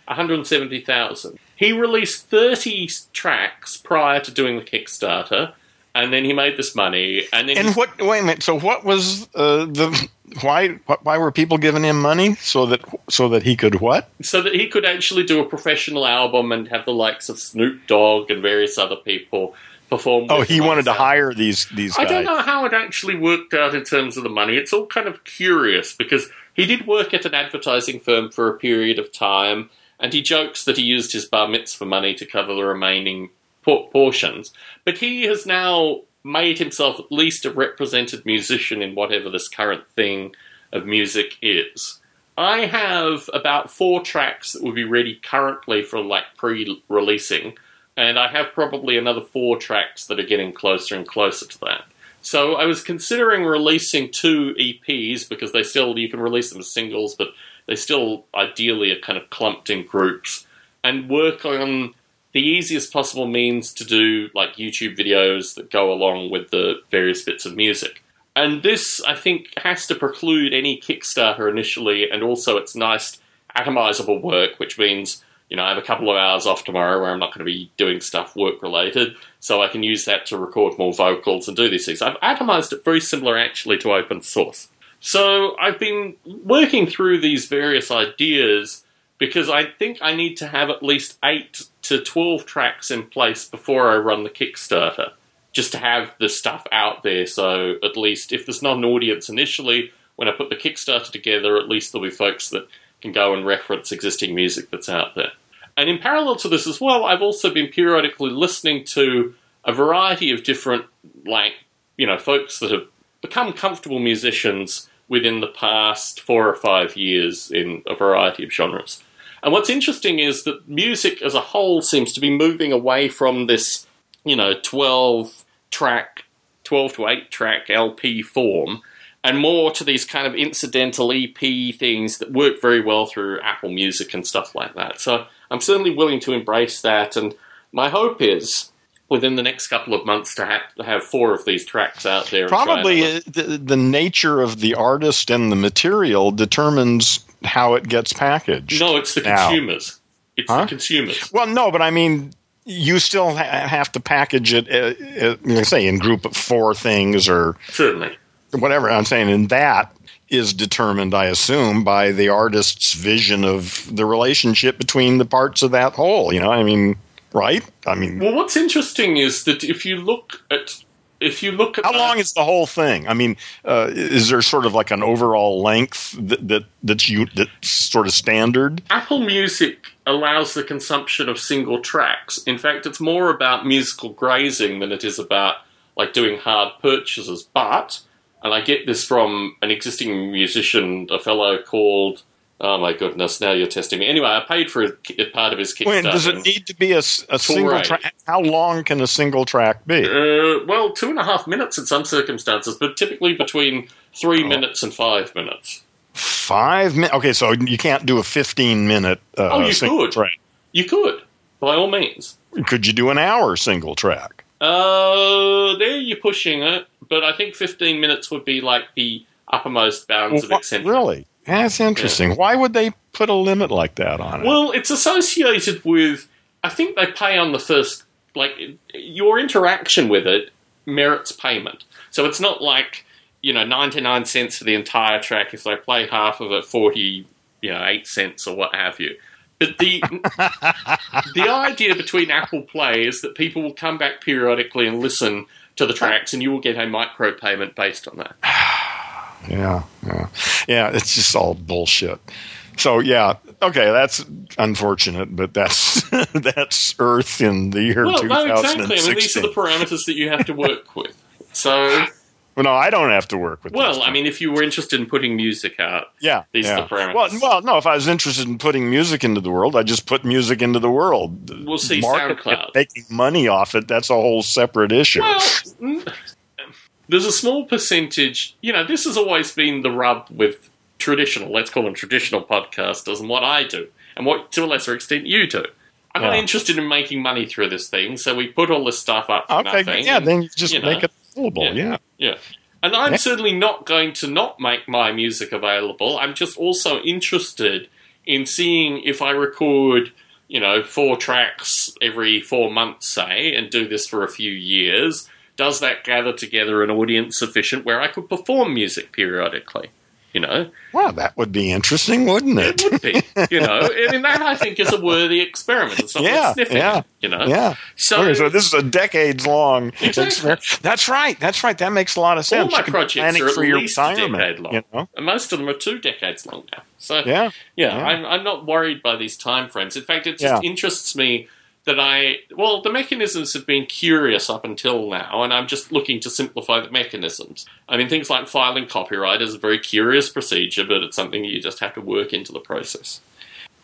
170,000. He released 30 tracks prior to doing the Kickstarter, and then he made this money. And then
And what? Wait a minute. So what was uh, the why? Why were people giving him money so that so that he could what?
so that he could actually do a professional album and have the likes of Snoop Dogg and various other people perform.
Oh, he wanted to hire these these
I don't know how it actually worked out in terms of the money. It's all kind of curious because he did work at an advertising firm for a period of time, and he jokes that he used his bar mitzvah money to cover the remaining portions. But he has now made himself at least a represented musician in whatever this current thing of music is. I have about four tracks that would be ready currently for like pre-releasing, and I have probably another four tracks that are getting closer and closer to that. So I was considering releasing two EPs because they still you can release them as singles, but they still ideally are kind of clumped in groups, and work on the easiest possible means to do like YouTube videos that go along with the various bits of music. And this, I think, has to preclude any Kickstarter initially, and also it's nice atomizable work, which means, you know, I have a couple of hours off tomorrow where I'm not going to be doing stuff work related, so I can use that to record more vocals and do these things. I've atomized it very similar actually to open source. So I've been working through these various ideas because I think I need to have at least 8 to 12 tracks in place before I run the Kickstarter just to have the stuff out there. So at least if there's not an audience initially, when I put the Kickstarter together, at least there'll be folks that can go and reference existing music that's out there. And in parallel to this as well, I've also been periodically listening to a variety of different, like, you know, folks that have become comfortable musicians within the past four or five years in a variety of genres. And what's interesting is that music as a whole seems to be moving away from this, you know, 12 track, 12 to 8 track LP form, and more to these kind of incidental EP things that work very well through Apple Music and stuff like that. So I'm certainly willing to embrace that, and my hope is within the next couple of months to, ha- to have four of these tracks out there.
Probably the, the nature of the artist and the material determines how it gets packaged.
No, it's the
now.
consumers. It's
Huh?
the consumers.
Well, no, but I mean, you still ha- have to package it, uh, uh, say, in group of four things or
Certainly.
whatever. I'm saying, and that is determined, I assume, by the artist's vision of the relationship between the parts of that whole. You know, I mean, right? I mean,
Well, what's interesting is that if you look at if you look at
how
the-
long is the whole thing? I mean, uh, is there sort of like an overall length that, that that's you that's sort of standard?
Apple Music allows the consumption of single tracks. In fact, it's more about musical grazing than it is about like doing hard purchases. But, and I get this from an existing musician, a fellow called. Oh my goodness! Now you're testing me. Anyway, I paid for a, part of his Kickstarter.
When does it need to be a, a single track? How long can a single track be?
Uh, well, two and a half minutes in some circumstances, but typically between three minutes and five minutes.
Five minutes. Okay, so you can't do a fifteen minute. Uh,
Oh, you could.
track.
You could, by all means.
Could you do an hour single track?
Uh, there you're pushing it, but I think 15 minutes would be like the uppermost bounds of
Well,
eccentric.
really? That's interesting. Why would they put a limit like that on it?
Well, it's associated with. I think they pay on the first. Like your interaction with it merits payment. So it's not like you know 99 cents for the entire track. If they play half of it, 40, you know, eight cents or what have you. But the the idea between Apple Play is that people will come back periodically and listen to the tracks, and you will get a micro payment based on that.
yeah, yeah, yeah. It's just all bullshit. So yeah, okay, that's unfortunate, but that's that's Earth in the year
Well,
two
no, exactly. I mean, these are the parameters that you have to work with. So,
Well, no, I don't have to work with.
well, I mean, if you were interested in putting music out,
Yeah,
These
yeah.
are the parameters.
Well, well, no. If I was interested in putting music into the world, I just put music into the world.
We'll see
Market
SoundCloud.
making money off it. That's a whole separate issue.
Well, there's a small percentage. You know, this has always been the rub with traditional, let's call them traditional podcasters, and what I do, and what to a lesser extent you do. I'm not interested in making money through this thing, so we put all this stuff up for
okay,
nothing.
yeah.
and-
Then you just
you know,
make it available.
yeah.
Yeah.
Yeah. And I'm
Yeah.
certainly not going to not make my music available. I'm just also interested in seeing if I record, you know, four tracks every four months, say, and do this for a few years. Does that gather together an audience sufficient where I could perform music periodically? You know,
Wow, that would be interesting, wouldn't it?
it would be. You know, I mean, that I think is a worthy experiment. It's not
Yeah,
sniffing.
yeah.
You know,
Yeah.
so,
Okay, so this is a decades long
Exactly.
experiment. That's right. That's right. That makes a lot of sense. All my
projects are at least a decade long.
You know?
and most of them are two decades long now. So
Yeah.
Yeah,
Yeah.
I'm, I'm not worried by these time frames. In fact, it just
Yeah.
interests me that I, well, the mechanisms have been curious up until now, and I'm just looking to simplify the mechanisms. I mean, things like filing copyright is a very curious procedure, but it's something you just have to work into the process.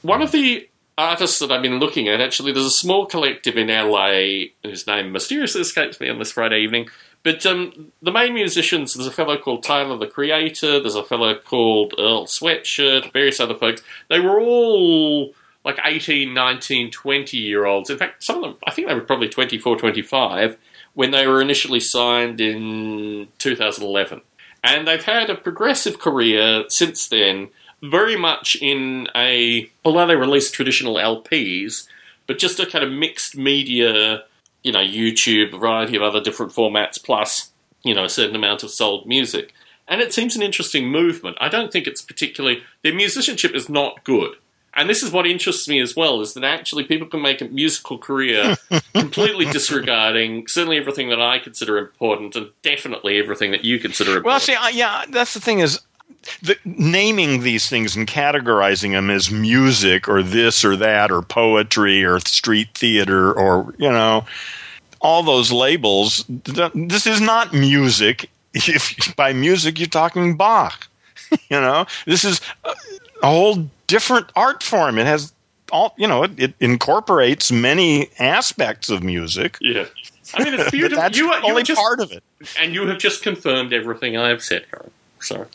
One of the artists that I've been looking at, actually, there's a small collective in LA whose name mysteriously escapes me on this Friday evening. But um, the main musicians, there's a fellow called Tyler the Creator, there's a fellow called Earl Sweatshirt, various other folks. They were all like 18, 19, 20 year olds. In fact, some of them, I think they were probably 24, 25 when they were initially signed in 2011. And they've had a progressive career since then, very much in a, although they release traditional LPs, but just a kind of mixed media, you know, YouTube, variety of other different formats, plus, you know, a certain amount of sold music. And it seems an interesting movement. I don't think it's particularly, their musicianship is not good. And this is what interests me as well, is that actually people can make a musical career completely disregarding certainly everything that I consider important and definitely everything that you consider important.
Well, see, I, yeah, that's the thing is the, naming these things and categorizing them as music or this or that or poetry or street theater or you know all those labels. th- This is not music. If by music you're talking Bach, you know, this is uh, a, whole different art form. It has all you know. It, it incorporates many aspects of music.
yeah. I mean, it's beautiful.
that's
you are,
only
just,
part of it.
and you have just confirmed everything I have said, Karen. So,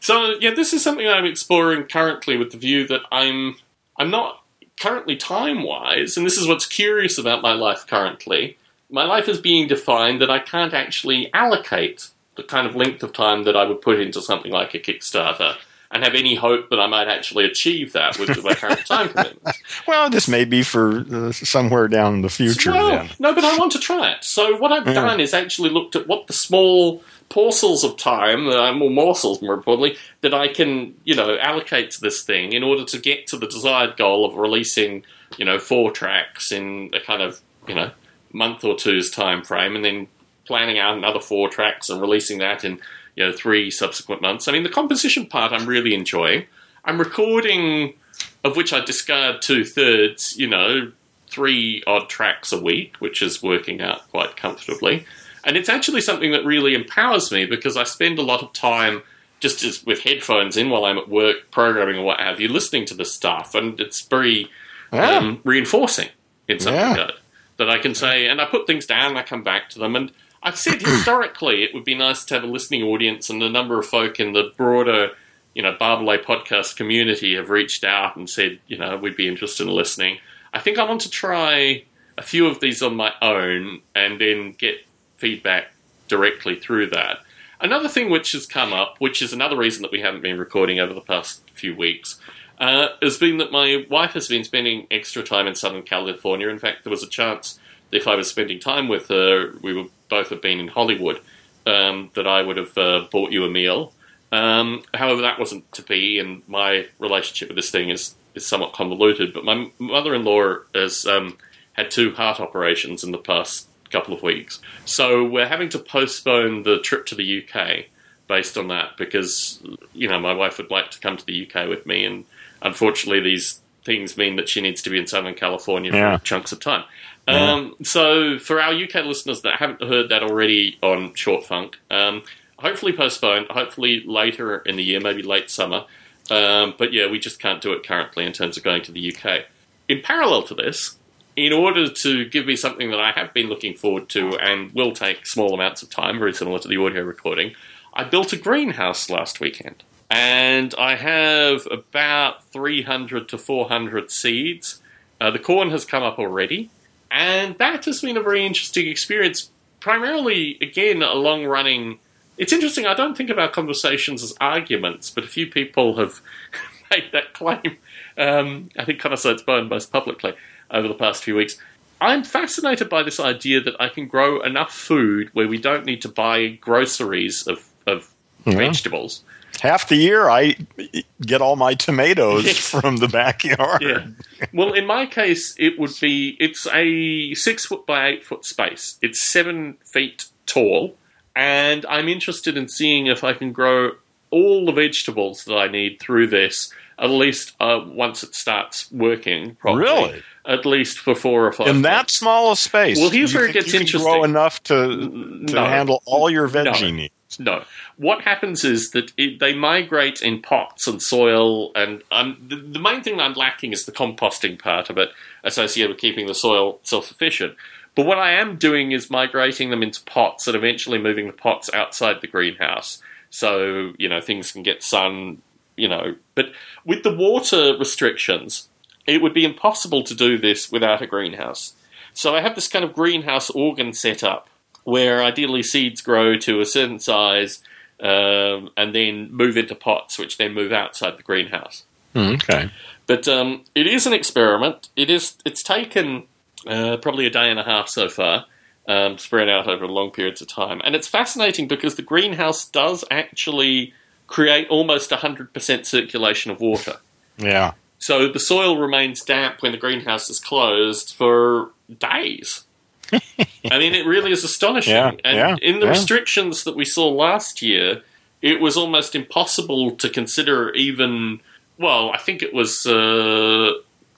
so yeah, this is something I'm exploring currently with the view that I'm I'm not currently time wise, and this is what's curious about my life currently. My life is being defined that I can't actually allocate the kind of length of time that I would put into something like a Kickstarter and have any hope that I might actually achieve that with my current time commitments.
Well, this may be for uh, somewhere down in the future.
Well,
then.
no, but I want to try it. So what I've
Yeah.
done is actually looked at what the small parcels of time, uh, more morsels more importantly, that I can, you know, allocate to this thing in order to get to the desired goal of releasing, you know, four tracks in a kind of, you know, month or two's time frame, and then planning out another four tracks and releasing that in, you know, three subsequent months. I mean, the composition part I'm really enjoying. I'm recording, of which I discard two thirds, you know, three odd tracks a week, which is working out quite comfortably. And it's actually something that really empowers me because I spend a lot of time just as with headphones in while I'm at work, programming or what have you, listening to this stuff, and it's very
Yeah.
um, reinforcing in some
Yeah.
regard. That I can say, and I put things down, I come back to them, and I've said historically it would be nice to have a listening audience, and a number of folk in the broader, you know, Barbelay podcast community have reached out and said, you know, we'd be interested in listening. I think I want to try a few of these on my own, and then get feedback directly through that. Another thing which has come up, which is another reason that we haven't been recording over the past few weeks, uh, has been that my wife has been spending extra time in Southern California. In fact, there was a chance if I was spending time with her, we would both have been in Hollywood, um, that I would have uh, bought you a meal. Um, however, that wasn't to be, and my relationship with this thing is, is somewhat convoluted. But my mother in law has um, had two heart operations in the past couple of weeks. So we're having to postpone the trip to the UK based on that because, you know, my wife would like to come to the UK with me and unfortunately, these things mean that she needs to be in Southern California
Yeah.
for chunks of time.
Yeah.
Um, so, for our UK listeners that haven't heard that already on Short Funk, um, hopefully postponed, hopefully later in the year, maybe late summer. Um, but yeah, we just can't do it currently in terms of going to the UK. In parallel to this, in order to give me something that I have been looking forward to and will take small amounts of time, very similar to the audio recording, I built a greenhouse last weekend. And I have about 300 to 400 seeds. Uh, the corn has come up already. And that has been a very interesting experience. Primarily, again, a long running. It's interesting, I don't think of our conversations as arguments, but a few people have made that claim. Um, I think Connoisseur's Bone most publicly over the past few weeks. I'm fascinated by this idea that I can grow enough food where we don't need to buy groceries of, of
Yeah.
vegetables.
Half the year, I get all my tomatoes
Yes.
from the backyard.
Yeah. Well, in my case, it would be it's a six foot by eight foot space. It's seven feet tall, and I'm interested in seeing if I can grow all the vegetables that I need through this. At least uh, once it starts working properly.
Really?
At least for four or five.
In that small a space.
Well, here's where it gets
you
interesting.
grow enough to, to
No.
handle all your veggie
No.
needs.
No. What happens is that it, they migrate in pots and soil, and um, the, the main thing I'm lacking is the composting part of it, associated with keeping the soil self sufficient. But what I am doing is migrating them into pots and eventually moving the pots outside the greenhouse. So, you know, things can get sun, you know. But with the water restrictions, it would be impossible to do this without a greenhouse. So I have this kind of greenhouse organ set up where ideally seeds grow to a certain size um, and then move into pots, which then move outside the greenhouse.
Hmm, okay.
But um, it is an experiment. It is. It's taken uh, probably a day and a half so far, um, spread out over long periods of time, and it's fascinating because the greenhouse does actually create almost 100% circulation of water.
Yeah.
So the soil remains damp when the greenhouse is closed for days. I mean, it really is astonishing.
Yeah,
and
yeah,
in the
yeah.
restrictions that we saw last year, it was almost impossible to consider even, well, I think it was uh,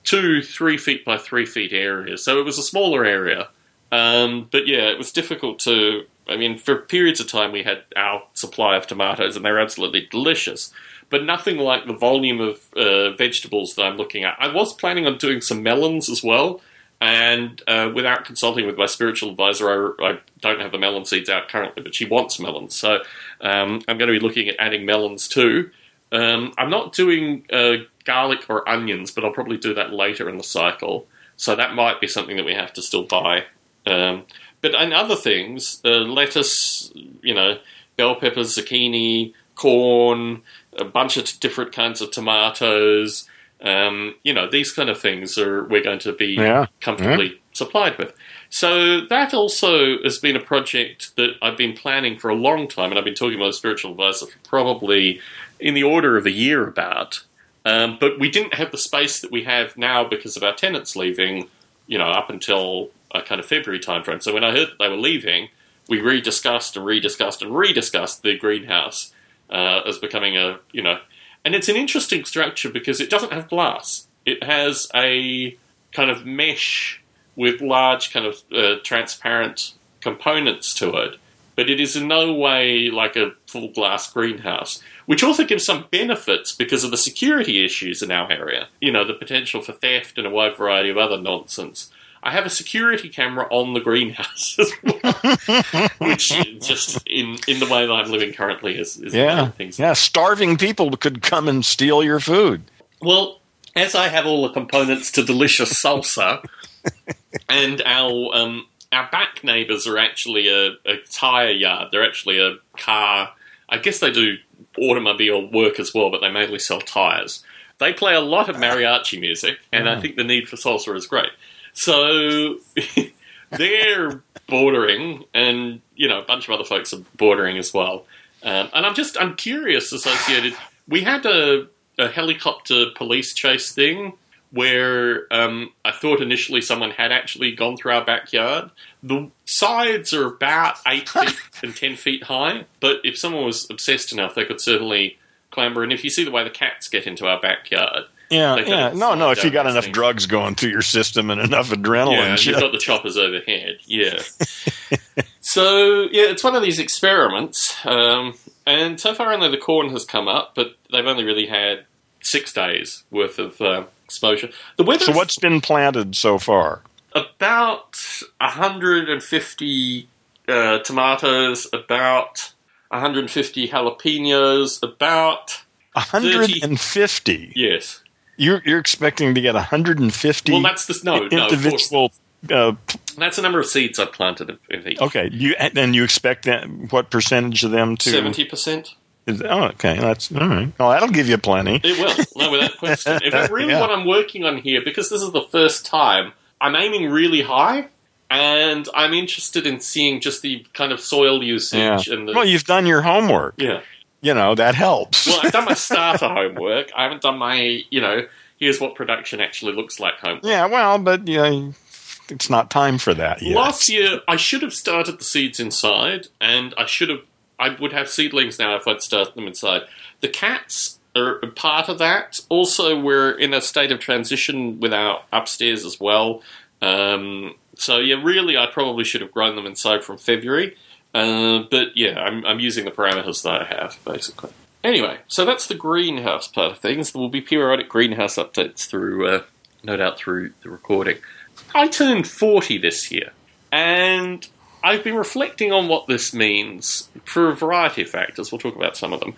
two, three feet by three feet areas. So it was a smaller area. Um, but yeah, it was difficult to. I mean, for periods of time, we had our supply of tomatoes, and they were absolutely delicious but nothing like the volume of uh, vegetables that I'm looking at. I was planning on doing some melons as well, and uh, without consulting with my spiritual advisor, I, I don't have the melon seeds out currently, but she wants melons, so um, I'm going to be looking at adding melons too. Um, I'm not doing uh, garlic or onions, but I'll probably do that later in the cycle. So that might be something that we have to still buy. Um, but and other things, uh, lettuce, you know, bell peppers, zucchini, corn, a bunch of different kinds of tomatoes. Um, you know, these kind of things are we're going to be
Yeah.
comfortably supplied with. So that also has been a project that I've been planning for a long time, and I've been talking to my spiritual advisor for probably in the order of a year about. Um, but we didn't have the space that we have now because of our tenants leaving, you know, up until a kind of February timeframe. So when I heard that they were leaving, we rediscussed and rediscussed and rediscussed the greenhouse uh, as becoming a, you know, and it's an interesting structure because it doesn't have glass. It has a kind of mesh with large kind of uh, transparent components to it, but it is in no way like a full glass greenhouse, which also gives some benefits because of the security issues in our area. You know, the potential for theft and a wide variety of other nonsense. I have a security camera on the greenhouse as well, which just in in the way that I'm living currently is, is
Yeah.
things.
Yeah. Starving people could come and steal your food.
Well, as I have all the components to delicious salsa, and our um, our back neighbours are actually a, a tyre yard. They're actually a car. I guess they do automobile work as well, but they mainly sell tyres. They play a lot of mariachi music, and I think the need for salsa is great. So they're bordering, and you know a bunch of other folks are bordering as well. Um, and I'm just I'm curious associated. We had a, a helicopter police chase thing where um, I thought initially someone had actually gone through our backyard. The sides are about eight feet and ten feet high, but if someone was obsessed enough, they could certainly clamber. And if you see the way the cats get into our backyard,
Yeah,
kind
yeah. No, no. If you got enough
things.
drugs going through your system and enough adrenaline,
Yeah,
shit.
you've got the choppers overhead. Yeah. so yeah, it's one of these experiments, um, and so far only the corn has come up, but they've only really had six days worth of uh, exposure. The weather
so what's been planted so far?
about 150 uh, tomatoes, about 150 jalapenos, about
150.
yes.
You're you're expecting to get 150
Well, that's the no, no. Of course.
individual. Uh,
That's the number of seeds I've planted of, each.
okay, you and you expect that what percentage of them to?
Seventy percent.
Is, oh, okay, that's all right. Well, that'll give you plenty.
It will, no, without question. If fact, really,
Yeah.
what I'm working on here, because this is the first time, I'm aiming really high, and I'm interested in seeing just the kind of soil usage
Yeah.
and the
Well, you've done your homework.
yeah.
You know that helps.
Well, I've done my starter homework. I haven't done my, you know, here's what production actually looks like homework.
yeah, well, but yeah, it's not time for that yet.
Last year, I should have started the seeds inside, and I should have. I would have seedlings now if I'd started them inside. The cats are a part of that. Also, we're in a state of transition with our upstairs as well. Um, so yeah, really, I probably should have grown them inside from February. Uh, but yeah, I'm, I'm using the parameters that I have basically. Anyway, so that's the greenhouse part of things. There will be periodic greenhouse updates through, uh, no doubt, through the recording. I turned 40 this year, and I've been reflecting on what this means for a variety of factors. We'll talk about some of them.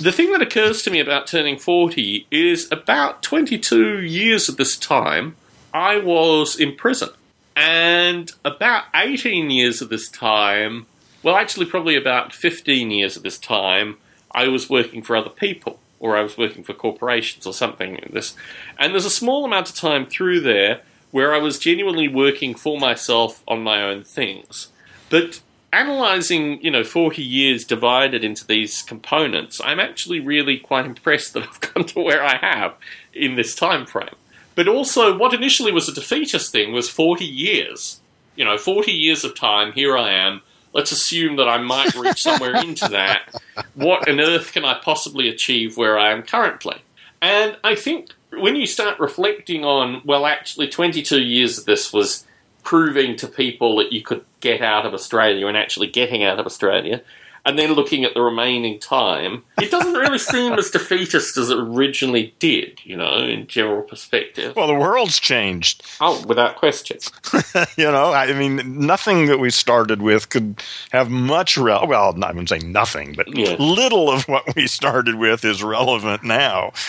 The thing that occurs to me about turning 40 is about 22 years of this time, I was in prison. And about 18 years of this time, well, actually, probably about 15 years at this time, I was working for other people, or I was working for corporations or something. like This, and there's a small amount of time through there where I was genuinely working for myself on my own things. But analyzing, you know, 40 years divided into these components, I'm actually really quite impressed that I've come to where I have in this time frame. But also, what initially was a defeatist thing was 40 years. You know, 40 years of time, here I am. Let's assume that I might reach somewhere into that. What on earth can I possibly achieve where I am currently? And I think when you start reflecting on, well, actually, 22 years of this was proving to people that you could get out of Australia and actually getting out of Australia, and then looking at the remaining time, it doesn't really seem as defeatist as it originally did, you know, in general perspective.
well, the world's changed.
Oh, without question.
you know, I mean, nothing that we started with could have much. Re- well, not even saying nothing, but
Yeah.
little of what we started with is relevant now.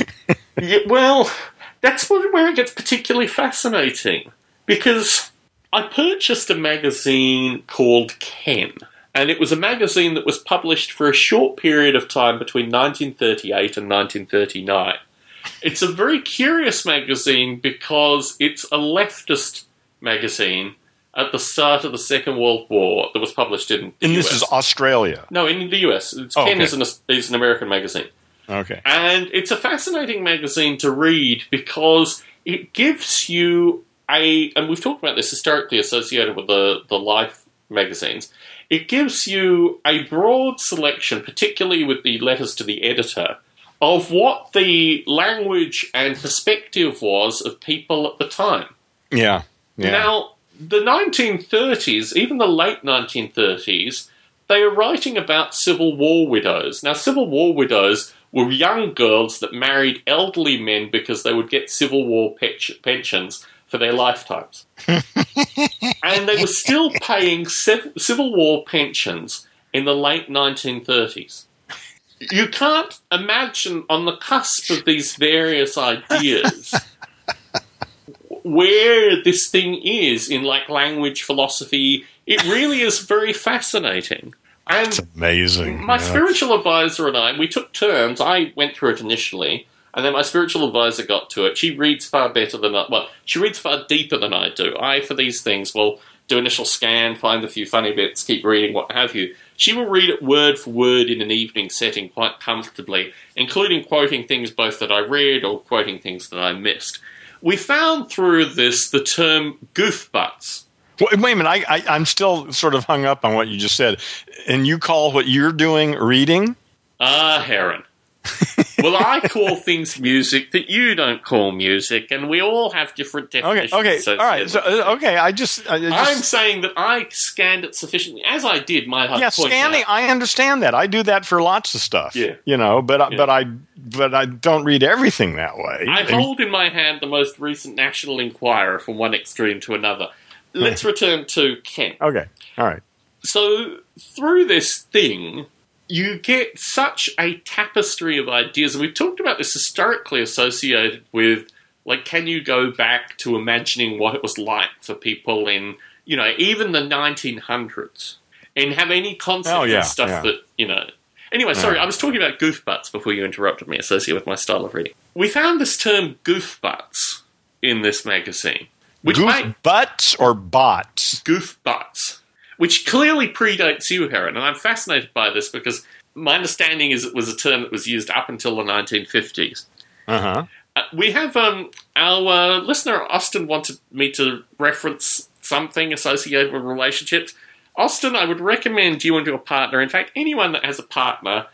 Yeah, well, that's where it gets particularly fascinating because I purchased a magazine called Ken, and it was a magazine that was published for a short period of time between 1938 and 1939. It's a very curious magazine because it's a leftist magazine at the start of the Second World War that was published in the
And this
US.
is Australia.
no, in the US. It's,
Oh,
Ken
okay.
is, an, is an American magazine.
Okay.
And it's a fascinating magazine to read because it gives you a, and we've talked about this historically associated with the, the Life magazines, it gives you a broad selection, particularly with the letters to the editor, of what the language and perspective was of people at the time.
Yeah. Yeah.
Now, the 1930s, even the late 1930s, they are writing about Civil War widows. Now, Civil War widows were young girls that married elderly men because they would get Civil War pe- pensions for their lifetimes. and they were still paying Civil War pensions in the late 1930s. You can't imagine on the cusp of these various ideas where this thing is in like language philosophy. It really is very fascinating. And
it's amazing.
my
yeah.
spiritual advisor and I, we took turns. I went through it initially, and then my spiritual advisor got to it. She reads far better than I, well, she reads far deeper than I do. I, for these things, will do initial scan, find a few funny bits, keep reading, what have you. She will read it word for word in an evening setting quite comfortably, including quoting things both that I read or quoting things that I missed. We found through this the term goof butts.
Wait, wait a minute. I, I, I'm still sort of hung up on what you just said. And you call what you're doing reading?
Ah, Aaron. Well, I call things music that you don't call music, and we all have different definitions.
okay, okay, all right. So,
associated with it.
uh, okay, I just, I
I'm saying that I scanned it sufficiently, as I did. My
yeah, scanning. I understand that. I do that for lots of stuff.
Yeah.
you know, but I
Yeah.
but I but I don't read everything that way.
I hold in my hand the most recent National Enquirer from one extreme to another. Let's return to Ken.
okay, all right.
So, through this thing, you get such a tapestry of ideas, and we've talked about this historically associated with, like, can you go back to imagining what it was like for people in, you know, even the 1900s, and have any concept
Oh, yeah,
of stuff
yeah.
that, you know. Anyway, sorry,
Yeah.
I was talking about goofbutts before you interrupted me, associated with my style of reading. We found this term goofbutts in this magazine, which
Goof
may,
butts or bots?
goof butts, which clearly predates you, Aaron. And I'm fascinated by this because my understanding is it was a term that was used up until the 1950s.
Uh huh.
Uh, we have um, our uh, listener Austin wanted me to reference something associated with relationships. Austin, I would recommend you and your partner, in fact, anyone that has a partner,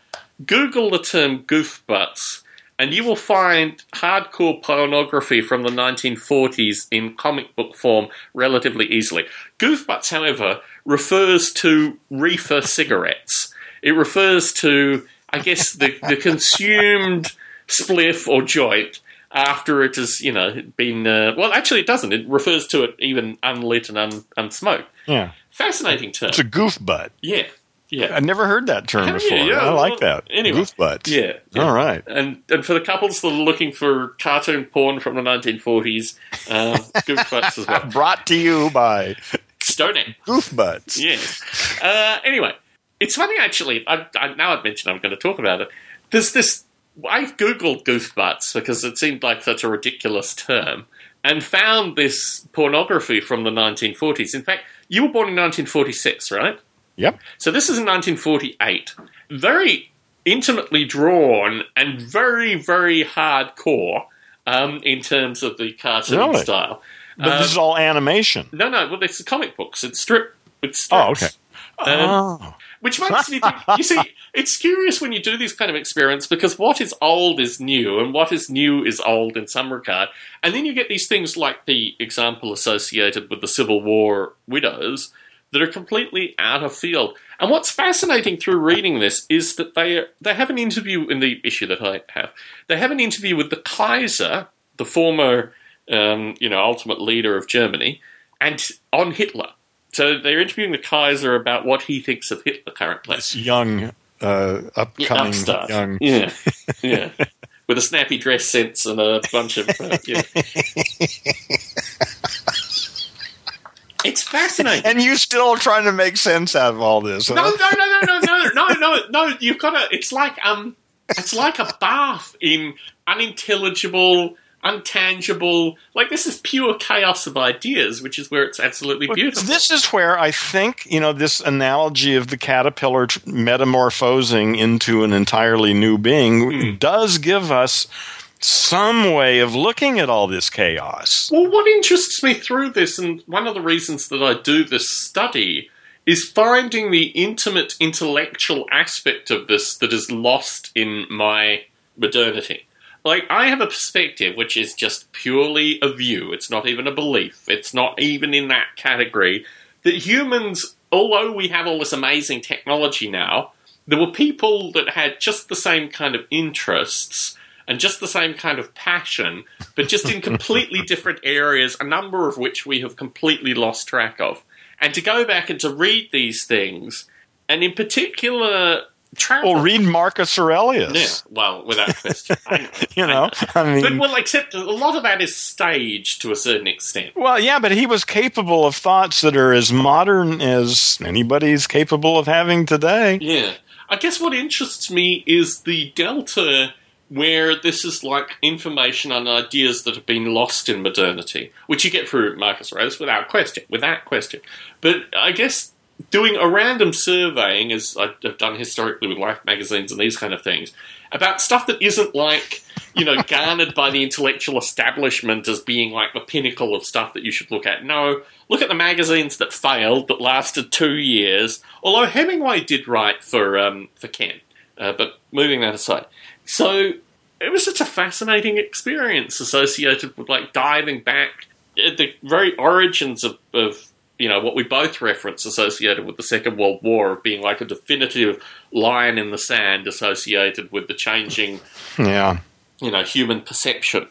Google the term goof butts, and you will find hardcore pornography from the 1940s in comic book form relatively easily. Goof butts, however, refers to reefer cigarettes. It refers to, I guess, the, the consumed spliff or joint after it has, you know, been. Uh, well, actually, it doesn't. It refers to it even unlit and un, unsmoked.
Yeah,
Fascinating term.
it's a goof butt.
yeah, yeah,
I never heard that term
Have you?
before.
Yeah,
I like
well,
that.
anyway.
goof butts.
yeah. yeah.
All right.
And and for the couples that are looking for cartoon porn from the 1940s, uh, goof butts as well.
Brought to you by
Stone
Goof Butts.
Yes. Uh, anyway, it's funny actually. I, I, now I've mentioned I'm going to talk about it. There's this. I googled goofbutts because it seemed like such a ridiculous term, and found this pornography from the 1940s. In fact, you were born in 1946, right?
Yep.
So this is in 1948. Very intimately drawn and very, very hardcore um, in terms of the cartoon
Really?
style.
But
Uh,
this is all animation.
no, no, well, it's comic books. It's strip. It's
Oh,
strips.
okay.
Um,
oh.
Which makes me think, you see, it's curious when you do these kind of experiments because what is old is new, and what is new is old in some regard. And then you get these things like the example associated with the Civil War widows that are completely out of field. And what's fascinating through reading this is that they they have an interview in the issue that I have. They have an interview with the Kaiser, the former, um, you know, ultimate leader of Germany, and on Hitler. So they're interviewing the Kaiser about what he thinks of Hitler currently.
This young, uh,
Yeah,
upcoming
upstart.
young.
Yeah, yeah. With a snappy dress sense and a bunch of. Uh, yeah. It's fascinating.
And you're still trying to make sense out of all this?
No,
huh?
no, no, no, no, no, no, no, no. You've got to. It's like um, it's like a bath in unintelligible, untangible. Like this is pure chaos of ideas, which is where it's absolutely beautiful.
This is where I think you know this analogy of the caterpillar metamorphosing into an entirely new being
Hmm.
does give us some way of looking at all this chaos.
Well, what interests me through this, and one of the reasons that I do this study, is finding the intimate intellectual aspect of this that is lost in my modernity. Like, I have a perspective which is just purely a view, it's not even a belief, it's not even in that category, that humans, although we have all this amazing technology now, there were people that had just the same kind of interests and just the same kind of passion, but just in completely different areas, a number of which we have completely lost track of. And to go back and to read these things, and in particular, travel.
Well, read Marcus Aurelius.
yeah, well, without question. Know.
You
I
know, I mean,
But well, except a lot of that is staged to a certain extent.
Well, yeah, but he was capable of thoughts that are as modern as anybody's capable of having today.
Yeah. I guess what interests me is the delta where this is like information and ideas that have been lost in modernity, which you get through Marcus Aurelius without question, without question. But I guess doing a random surveying, as I've done historically with Life magazines and these kind of things, about stuff that isn't like, you know, garnered by the intellectual establishment as being like the pinnacle of stuff that you should look at. No, look at the magazines that failed, that lasted two years. Although Hemingway did write for um, for Ken, uh, but moving that aside. So it was such a fascinating experience associated with like diving back at the very origins of, of you know what we both reference associated with the Second World War of being like a definitive line in the sand associated with the changing
Yeah.
you know human perception.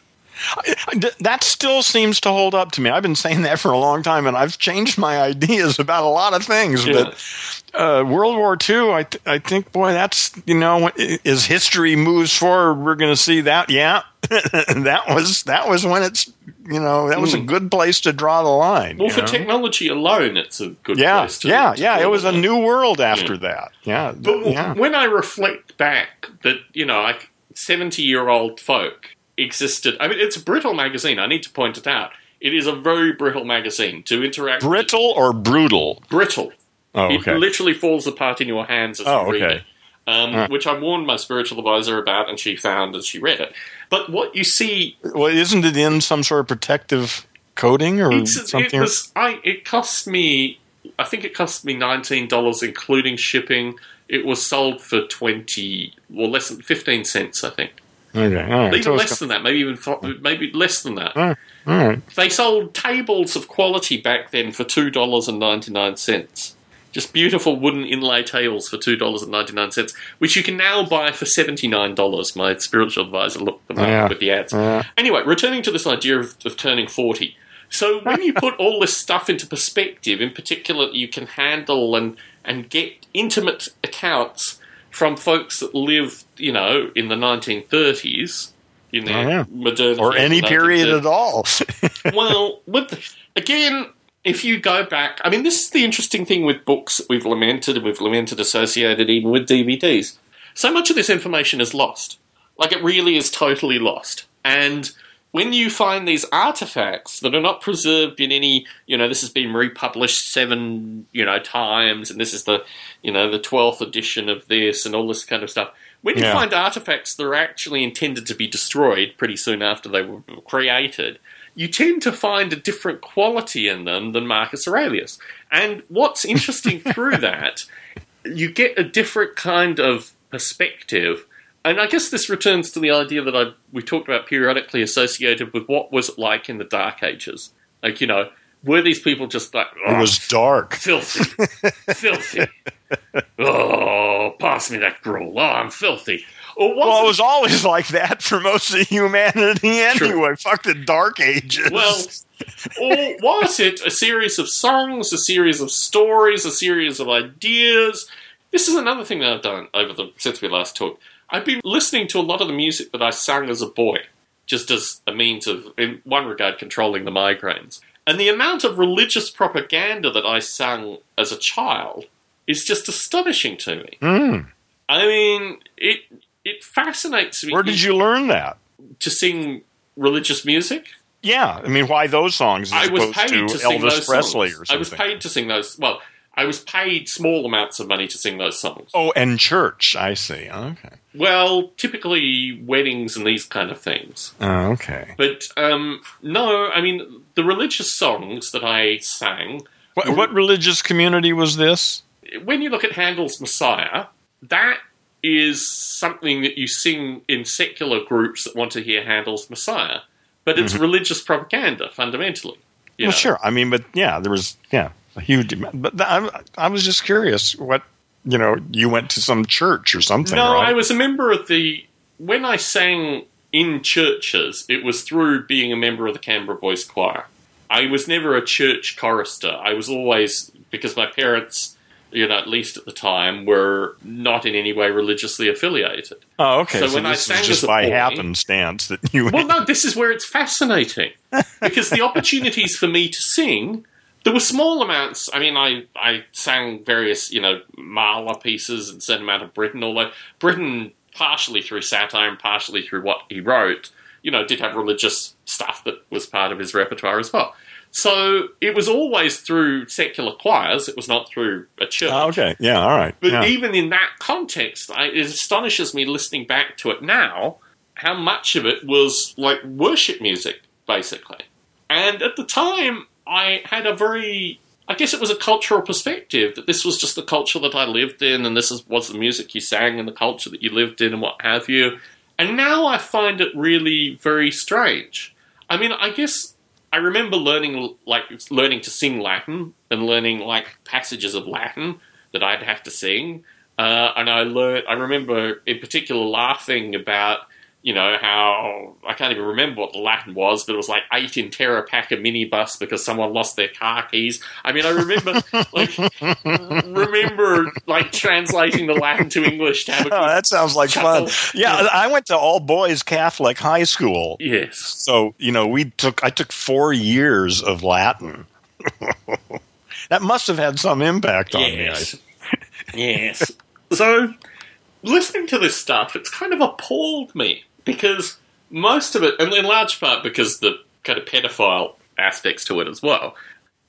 That still seems to hold up to me. I've been saying that for a long time, and I've changed my ideas about a lot of things.
Yeah.
But uh, World War II, I, th- I think, boy, that's you know, as history moves forward, we're going to see that. Yeah, that was that was when it's you know that was a good place to draw the line.
Hmm. Well, for
know?
technology alone, it's a good
yeah,
place to
yeah,
to
yeah. It was a new world after that. Yeah,
But
yeah.
when I reflect back, that you know, like seventy-year-old folk existed. I mean, it's a brittle magazine. I need to point it out. It is a very brittle magazine to interact. with-
Brittle or brutal?
brittle.
Oh,
It
okay.
literally falls apart in your hands as
Oh,
you read
okay.
it. Um. Which I warned my spiritual advisor about, and she found as she read it. But what you see,
Well, isn't it in some sort of protective coating or
it's, it
something?
was. I. It cost me. I think it cost me nineteen dollars, including shipping. It was sold for twenty, well, less than fifteen cents, I think.
Okay, all right.
Even
So
less than that, maybe even fo- hmm. maybe less than that.
All right.
They sold tables of quality back then for two dollars and ninety nine cents. Just beautiful wooden inlay tables for two dollars and ninety nine cents, which you can now buy for seventy nine dollars. My spiritual advisor looked them up
Yeah.
with the ads.
Yeah.
Anyway, returning to this idea of, of turning forty. So when you put all this stuff into perspective, in particular, you can handle and and get intimate accounts from folks that lived, you know, in the nineteen thirties. In their
Oh, yeah.
modernity
or any period at all.
well, with again, if you go back, I mean, this is the interesting thing with books that we've lamented, and we've lamented associated even with DVDs. So much of this information is lost. Like it really is totally lost. And when you find these artifacts that are not preserved in any, you know, this has been republished seven, you know, times, and this is the, you know, the twelfth edition of this, and all this kind of stuff. When you
Yeah.
find artifacts that are actually intended to be destroyed pretty soon after they were created, you tend to find a different quality in them than Marcus Aurelius. And what's interesting through that, you get a different kind of perspective. And I guess this returns to the idea that I we talked about periodically associated with what was it like in the Dark Ages. Like, you know, were these people just like
it
"Oh,
was ah, dark.
filthy, filthy. Oh, pass me that gruel. Oh, I'm filthy. Or
Well,
it
was always like that for most of humanity
True.
anyway. Fuck the dark ages.
Well, or was it a series of songs, a series of stories, a series of ideas? This is another thing that I've done over the since we last talked. I've been listening to a lot of the music that I sang as a boy, just as a means of, in one regard, controlling the migraines. And the amount of religious propaganda that I sang as a child is just astonishing to me.
Hmm.
I mean, it it fascinates me
where did you learn that?
to sing religious music.
Yeah, I mean, why those songs
I was paid
to,
to, sing
Elvis
those
Presley
songs. I was paid to sing those. Well, I was paid small amounts of money to sing those songs.
Oh, and church. I see. Okay.
Well, typically weddings and these kind of things.
Oh, okay.
But um, no, I mean the religious songs that I sang.
What, what religious community was this?
When you look at Handel's Messiah, that is something that you sing in secular groups that want to hear Handel's Messiah, but it's religious propaganda fundamentally. you
Mm-hmm. Well,
know.
sure. I mean, but yeah, there was yeah a huge. amount. But th- I, I was just curious. What you know, you went to some church or something,
No,
right?
I was a member of the. When I sang in churches, it was through being a member of the Canberra Boys Choir. I was never a church chorister. I was always because my parents, you know, at least at the time, were not in any way religiously affiliated.
oh, okay.
So
So,
when I sang
just by
boy-
happenstance that you.
Well, no, this is where it's fascinating because the opportunities for me to sing. There were small amounts. I mean, I, I sang various, you know, Mahler pieces and certain amount of Britten, although Britten, partially through satire and partially through what he wrote, you know, did have religious stuff that was part of his repertoire as well. So it was always through secular choirs. It was not through a church.
Oh, okay. Yeah. All right.
But
yeah.
even in that context, I, it astonishes me listening back to it now how much of it was like worship music, basically. And at the time, I had a very, I guess it was a cultural perspective that this was just the culture that I lived in, and this is, was the music you sang and the culture that you lived in, and what have you. And now I find it really very strange. I mean, I guess I remember learning like learning to sing Latin and learning like passages of Latin that I'd have to sing. Uh, and I learned. I remember in particular laughing about you know how I can't even remember what the Latin was, but it was like eight in terra pack a minibus because someone lost their car keys. I mean, I remember like remember like translating the Latin to English to have a
Oh, that sounds like
chuckle.
fun. Yeah, I went to all boys Catholic high school.
Yes.
So, you know, we took I took 4 years of Latin. that must have had some impact on me.
Yes. yes. So, listening to this stuff, it's kind of appalled me because most of it, and in large part because the kind of pedophile aspects to it as well.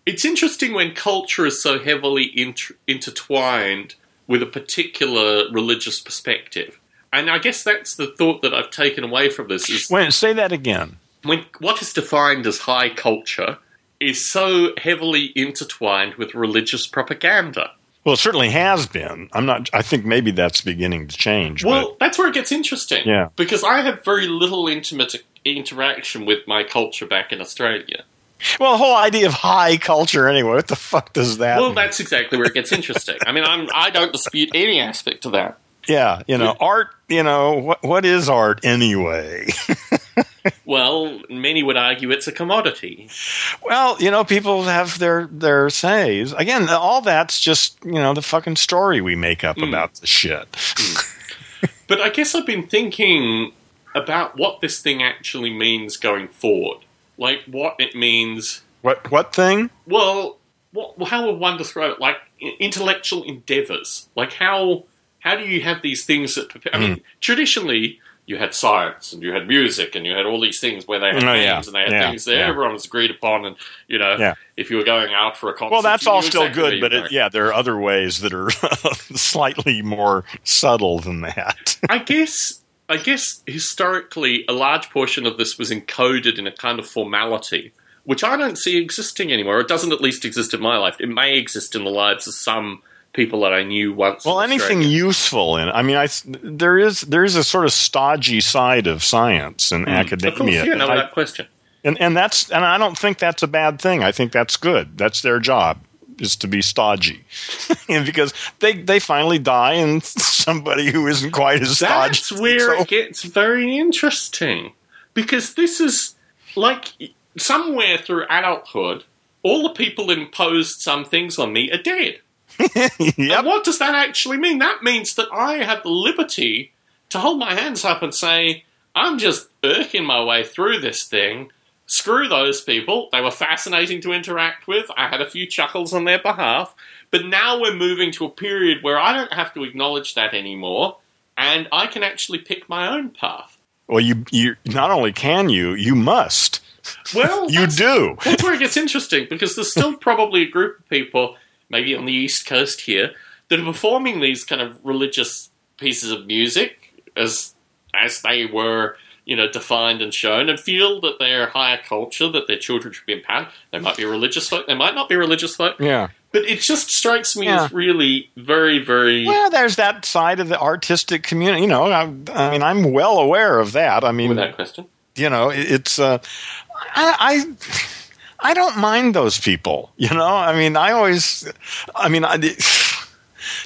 It's interesting when culture is so heavily inter- intertwined with a particular religious perspective. And I guess that's the thought that I've taken away from this is
Wait, say that again.
when what is defined as high culture is so heavily intertwined with religious propaganda.
Well, it certainly has been. I'm not I think maybe that's beginning to change.
Well, that's where it gets interesting.
Yeah.
Because I have very little intimate interaction with my culture back in Australia.
well, the whole idea of high culture anyway. What the fuck does that
Well,
mean?
that's exactly where it gets interesting. I mean, I'm I don't dispute any aspect of that.
Yeah, you know, art, you know, what what is art anyway?
Well, many would argue it's a commodity.
well, you know, people have their their says. Again, all that's just, you know, the fucking story we make up hmm. about the shit. Hmm.
But I guess I've been thinking about what this thing actually means going forward. Like what it means
What what thing?
Well, what, how would one describe it? Like intellectual endeavors. Like how how do you have these things that? prepare- I mean, hmm. traditionally you had science and you had music and you had all these things where they had
Oh,
names
yeah.
and they had
Yeah.
things that
Yeah.
everyone was agreed upon. And you know, if you were going out for a concert,
Well, that's all still
exactly
good, but it, yeah, there are other ways that are slightly more subtle than that.
I guess I guess historically a large portion of this was encoded in a kind of formality, which I don't see existing anymore. It doesn't at least exist in my life. It may exist in the lives of some people that I knew once.
Well, anything useful in I mean, I there is there is a sort of stodgy side of science and hmm. academia.
Of course, yeah, no,
and, I-
question.
and and that's and I don't think that's a bad thing. I think that's good. That's their job is to be stodgy, and because they they finally die and somebody who isn't quite as stodgy.
That's where
so-
it gets very interesting because this is like somewhere through adulthood, all the people imposed some things on me are dead.
yep.
And what does that actually mean? That means that I have the liberty to hold my hands up and say, I'm just irking my way through this thing. Screw those people. They were fascinating to interact with. I had a few chuckles on their behalf. But now we're moving to a period where I don't have to acknowledge that anymore, and I can actually pick my own path.
Well, you you not only can you, you must.
Well,
You do.
That's where it gets interesting because there's still probably a group of people, maybe on the East Coast here, that are performing these kind of religious pieces of music as as they were, you know, defined and shown, and feel that they're higher culture, that their children should be empowered. They might be religious folk, they might not be religious folk,
Yeah.
but it just strikes me
Yeah.
as really very, very.
Well, there's that side of the artistic community. You know, I, I mean, I'm well aware of that. I mean,
Without question.
you know, it's. Uh, I, I I don't mind those people. You know, I mean, I always. I mean, I.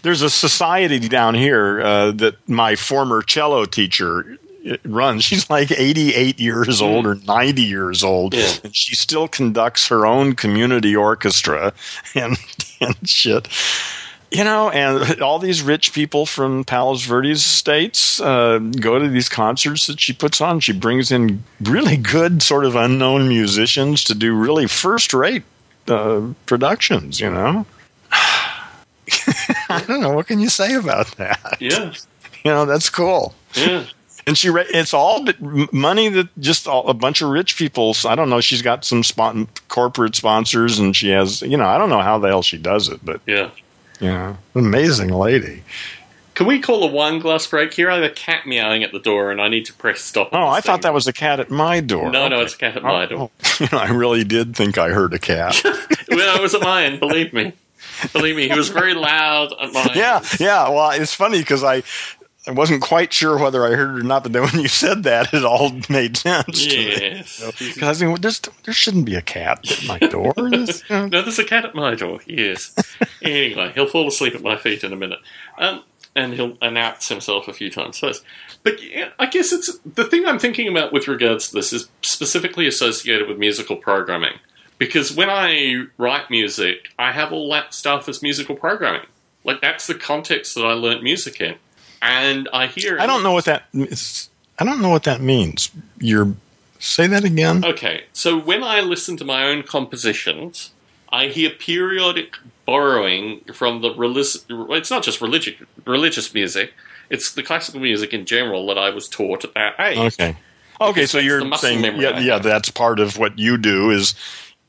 There's a society down here uh, that my former cello teacher uh, runs. She's like 88 years old or 90 years old,
Yeah.
and she still conducts her own community orchestra and and shit. You know, and all these rich people from Palos Verdes Estates uh, go to these concerts that she puts on. She brings in really good, sort of unknown musicians to do really first rate uh, productions, you know? I don't know. What can you say about that?
Yeah,
You know, that's cool.
yeah.
And she, ra- it's all money that just all, a bunch of rich people. I don't know. She's got some spon- corporate sponsors, and she has, you know, I don't know how the hell she does it, but
Yeah.
You know, amazing lady.
Can we call a wine glass break here? I have a cat meowing at the door, and I need to press stop.
Oh,
this
I thought that was a cat at my door.
No, no, it's a cat at my oh, door.
Oh, you I really did think I heard a cat.
well, it was at mine. Believe me, believe me, he was very loud at mine.
yeah, yeah. Well, it's funny because I, I wasn't quite sure whether I heard it or not, but then when you said that, it all made sense.
Yes.
Because I was thinking, well, there's, there shouldn't be a cat at my door. There's, you know,
No, there's a cat at my door. Yes. anyway, he'll fall asleep at my feet in a minute, um, and he'll announce himself a few times first. But yeah, I guess it's the thing I'm thinking about with regards to this is specifically associated with musical programming. Because when I write music, I have all that stuff as musical programming. Like that's the context that I learnt music in, and I hear.
I don't know what that is. I don't know what that means. You're say that again.
Okay, so when I listen to my own compositions, I hear periodic borrowing from the religious. It's not just religious religious music; it's the classical music in general that I was taught at that age.
Okay. Okay, so you're saying yeah, yeah, that's part of what you do is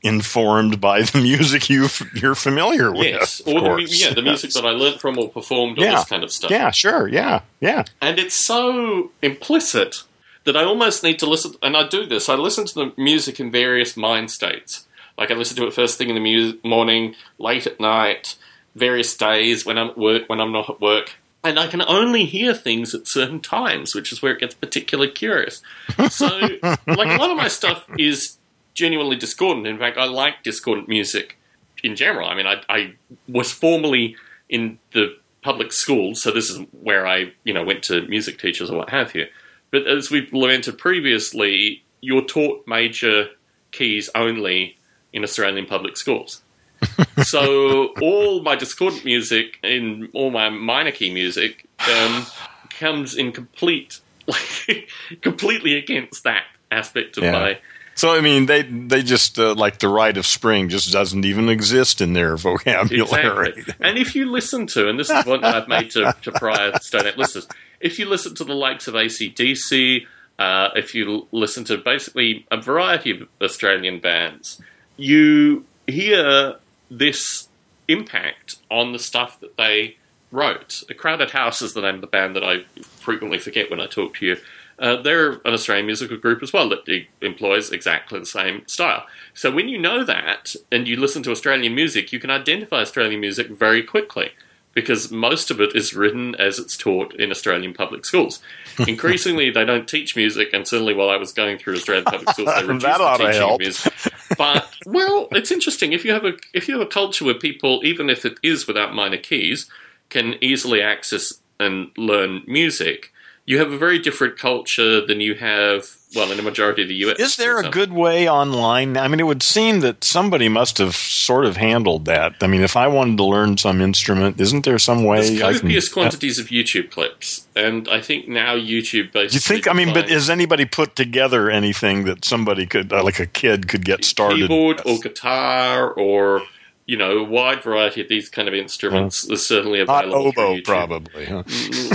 informed by the music you you're familiar with.
Yes, or the, yeah, the music that I learned from or performed, or
Yeah.
this kind of stuff.
Yeah, sure. Yeah, yeah.
And it's so implicit that I almost need to listen. And I do this. I listen to the music in various mind states. Like I listen to it first thing in the mu- morning, late at night, various days when I'm at work, when I'm not at work. And I can only hear things at certain times, which is where it gets particularly curious. So, like a lot of my stuff is genuinely discordant. In fact, I like discordant music in general. I mean, I, I was formerly in the public schools, so this is where I, you know, went to music teachers or what have you. But as we've lamented previously, you're taught major keys only in Australian public schools. so all my discordant music and all my minor key music um, comes in complete, like, completely against that aspect of
Yeah.
my
So I mean, they they just uh, like the rite of spring just doesn't even exist in their vocabulary.
Exactly. And if you listen to, and this is that I've made to, to prior Stone Ape listeners, if you listen to the likes of ACDC, uh, if you listen to basically a variety of Australian bands, you hear this impact on the stuff that they wrote. A Crowded House is the name of the band that I frequently forget when I talk to you. Uh, they're an Australian musical group as well that e- employs exactly the same style. So when you know that and you listen to Australian music, you can identify Australian music very quickly because most of it is written as it's taught in Australian public schools. Increasingly, they don't teach music, and certainly while I was going through Australian public schools, they reduced the teaching of music. But well, it's interesting if you have a if you have a culture where people, even if it is without minor keys, can easily access and learn music. You have a very different culture than you have, well, in the majority of the US.
Is there a good way online? I mean, it would seem that somebody must have sort of handled that. I mean, if I wanted to learn some instrument, isn't there some way
There's
I can?
copious quantities of YouTube clips, and I think now YouTube basically.
You think? I mean, but has anybody put together anything that somebody could, uh, like a kid, could get started?
keyboard or guitar or you know a wide variety of these kind of instruments is certainly available. through
oboe, probably. Huh?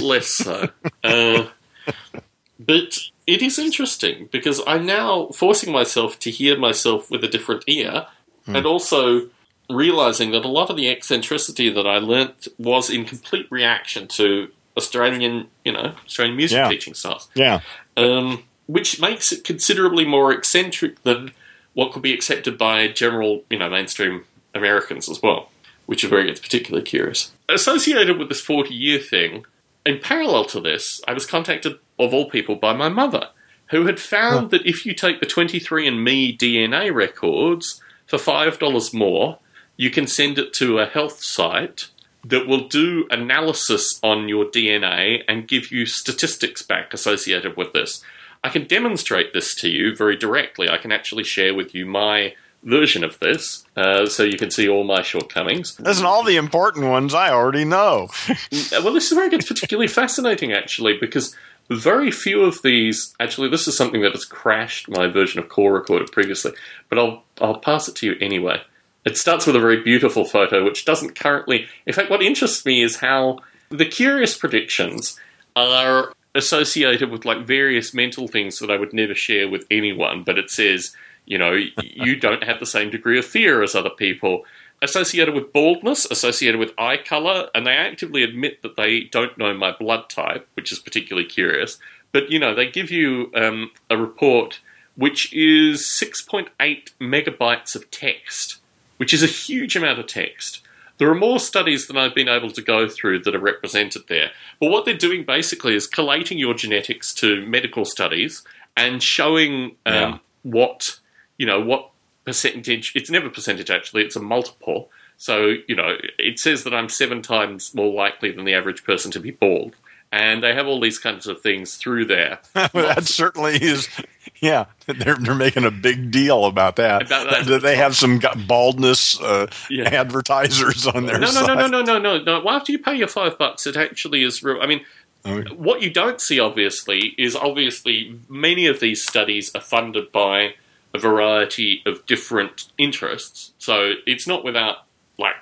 Less so. Uh, but it is interesting because I'm now forcing myself to hear myself with a different ear
Hmm.
and also realizing that a lot of the eccentricity that I learnt was in complete reaction to Australian, you know, Australian music
Yeah.
teaching styles.
Yeah.
Um, which makes it considerably more eccentric than what could be accepted by general, you know, mainstream Americans as well, which is where it gets particularly curious. Associated with this 40 year thing, in parallel to this, I was contacted, of all people, by my mother, who had found that if you take the 23andMe DNA records for $5 more, you can send it to a health site that will do analysis on your DNA and give you statistics back associated with this. I can demonstrate this to you very directly. I can actually share with you my version of this uh, so you can see all my shortcomings.
Listen, all the important ones I already know.
Well, this is where it gets particularly fascinating, actually, because very few of these. Actually, this is something that has crashed my version of Call Recorder previously, but I'll I'll pass it to you anyway. It starts with a very beautiful photo, which doesn't currently. In fact, what interests me is how the curious predictions are associated with like various mental things that I would never share with anyone. But it says, you know, you don't have the same degree of fear as other people. Associated with baldness, associated with eye color, and they actively admit that they don't know my blood type, which is particularly curious. But you know, they give you um, a report which is 6.8 megabytes of text, which is a huge amount of text. There are more studies than I've been able to go through that are represented there. But what they're doing basically is collating your genetics to medical studies and showing um,
Yeah.
what you know what percentage. It's never percentage actually; it's a multiple. So you know, it says that I'm seven times more likely than the average person to be bald, and they have all these kinds of things through there.
that certainly is. Yeah, they're they're making a big deal about that.
About that.
They have some baldness uh,
Yeah.
advertisers on their
No, no,
site?
no, no, no, no, no, no. Well, after you pay your five bucks, it actually is real. I mean,
Okay.
what you don't see, obviously, is obviously many of these studies are funded by a variety of different interests. So it's not without, like,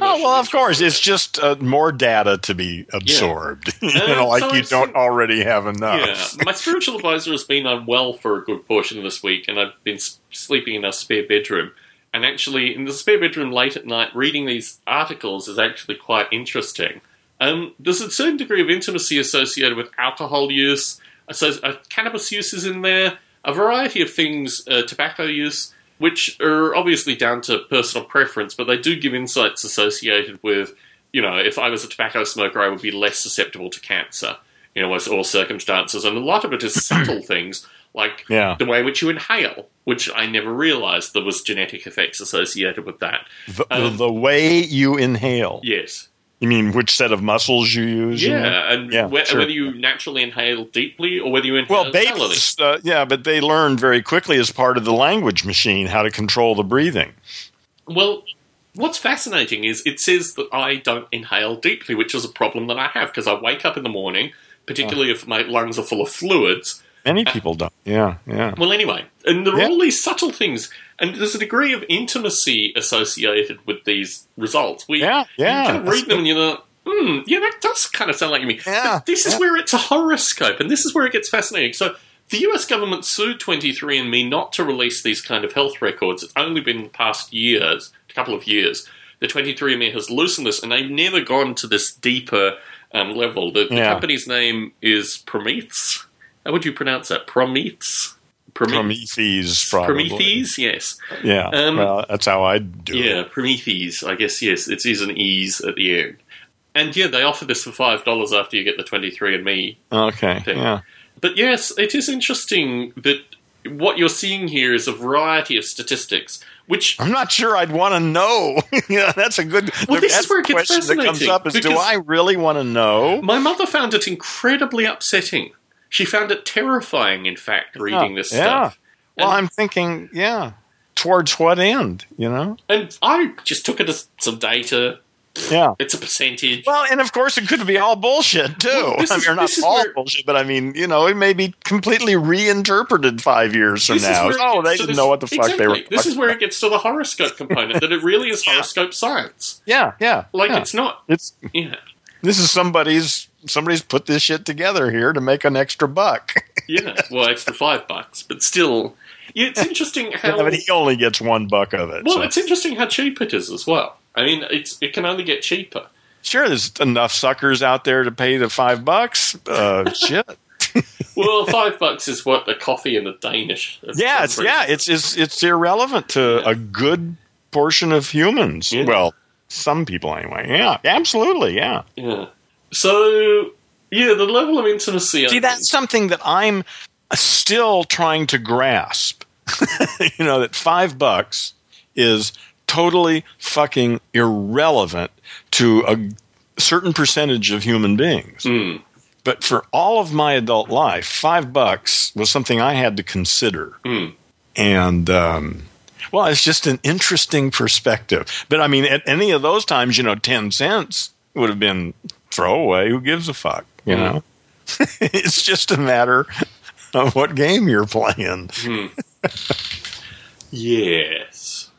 Oh well, of course, it's just uh, more data to be absorbed. you
Uh,
know, like
so
you don't already have enough.
Yeah, my spiritual advisor has been unwell for a good portion of this week, and I've been sleeping in a spare bedroom. And actually, in the spare bedroom late at night, reading these articles is actually quite interesting. Um, there's a certain degree of intimacy associated with alcohol use. So, uh, cannabis use is in there. A variety of things, uh, tobacco use, which are obviously down to personal preference, but they do give insights associated with, you know, if I was a tobacco smoker, I would be less susceptible to cancer you know, all circumstances. And a lot of it is subtle things, like
Yeah.
the way in which you inhale, which I never realized there was genetic effects associated with that.
The,
Um,
the way you inhale.
Yes.
You mean which set of muscles you use? you know?
Yeah, and
Yeah,
whe-
sure.
whether you naturally inhale deeply or whether you inhale
Well, babies, uh, yeah, but they learn very quickly as part of the language machine how to control the breathing.
Well, what's fascinating is it says that I don't inhale deeply, which is a problem that I have because I wake up in the morning, particularly if my lungs are full of fluids,
Many people don't. Yeah, yeah.
Well, anyway, and there are
Yeah.
all these subtle things, and there's a degree of intimacy associated with these results. We
Yeah, yeah.
you kind of read them and you're like, hmm, yeah, that does kind of sound like me.
Yeah,
But this is
yeah.
where it's a horoscope, and this is where it gets fascinating. So the US government sued 23andMe not to release these kind of health records. It's only been the past years, a couple of years, The 23andMe has loosened this, and they've never gone to this deeper um, level. The, the
Yeah.
company's name is Promethease. How would you pronounce that? Prometheus? Prometheus?
Prometheus, probably.
Prometheus, yes.
Yeah.
Um,
well, that's how I do
Yeah,
it.
Yeah, Prometheus. I guess yes, it is an ease at the end. And yeah, they offer this for five dollars after you get the twenty three and Me.
Okay.
thing.
Yeah.
But yes, it is interesting that what you're seeing here is a variety of statistics, which
I'm not sure I'd want to know. yeah, that's a good.
Well, this is where it gets
question that comes up: is do I really want to know?
my mother found it incredibly upsetting. She found it terrifying, in fact, reading oh, this
yeah.
stuff.
Well,
And-
I'm thinking, yeah, towards what end? You know?
And I just took it as some data.
Yeah.
It's a percentage.
Well, and of course, it could be all bullshit too.
Well, this
I mean,
is-
not
this
all
where-
bullshit, but I mean, you know, it may be completely reinterpreted five years from now. Oh,
gets
they
to
didn't
this-
know what the fuck they were.
This is where it gets to the horoscope component that it really is horoscope science.
Yeah, yeah.
Like
yeah.
it's not.
it's
Yeah,
this is somebody's somebody's put this shit together here to make an extra buck.
yeah. Well, extra five bucks, but still, yeah. It's interesting how.
Yeah, but he only gets one buck of it.
well,
so-
it's interesting how cheap it is as well. I mean, it's it can only get cheaper.
sure, there's enough suckers out there to pay the five bucks. Uh, shit.
Well, five bucks is what a coffee and a Danish.
Yeah, it's yeah, it's it's it's irrelevant to
Yeah.
a good portion of humans.
Yeah.
Well, some people anyway. Yeah, absolutely. Yeah.
Yeah. So yeah, the level of intimacy. I
See,
think-
that's something that I'm still trying to grasp. you know, that five bucks is totally fucking irrelevant to a certain percentage of human beings.
Hmm.
But for all of my adult life, five bucks was something I had to consider.
Hmm.
And, um, well, it's just an interesting perspective. But I mean, at any of those times, you know, 10 cents would have been throwaway. Who gives a fuck? You
Hmm.
know? it's just a matter of what game you're playing.
Yes.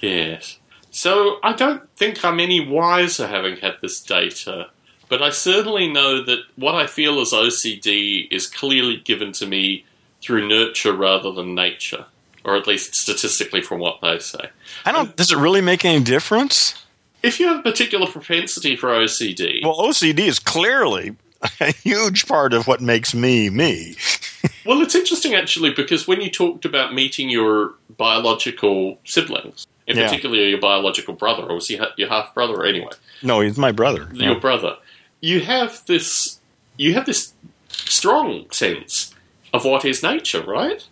yes. So I don't think I'm any wiser having had this data, but I certainly know that what I feel as OCD is clearly given to me through nurture rather than nature, or at least statistically from what they say.
I don't, does it really make any difference?
If you have a particular propensity for OCD,
Well, OCD is clearly a huge part of what makes me me.
Well, it's interesting actually because when you talked about meeting your biological siblings, in
Yeah.
particular your biological brother, or was he your half brother? Anyway,
No, he's my brother.
your brother. You have this. You have this strong sense of what is nature, right?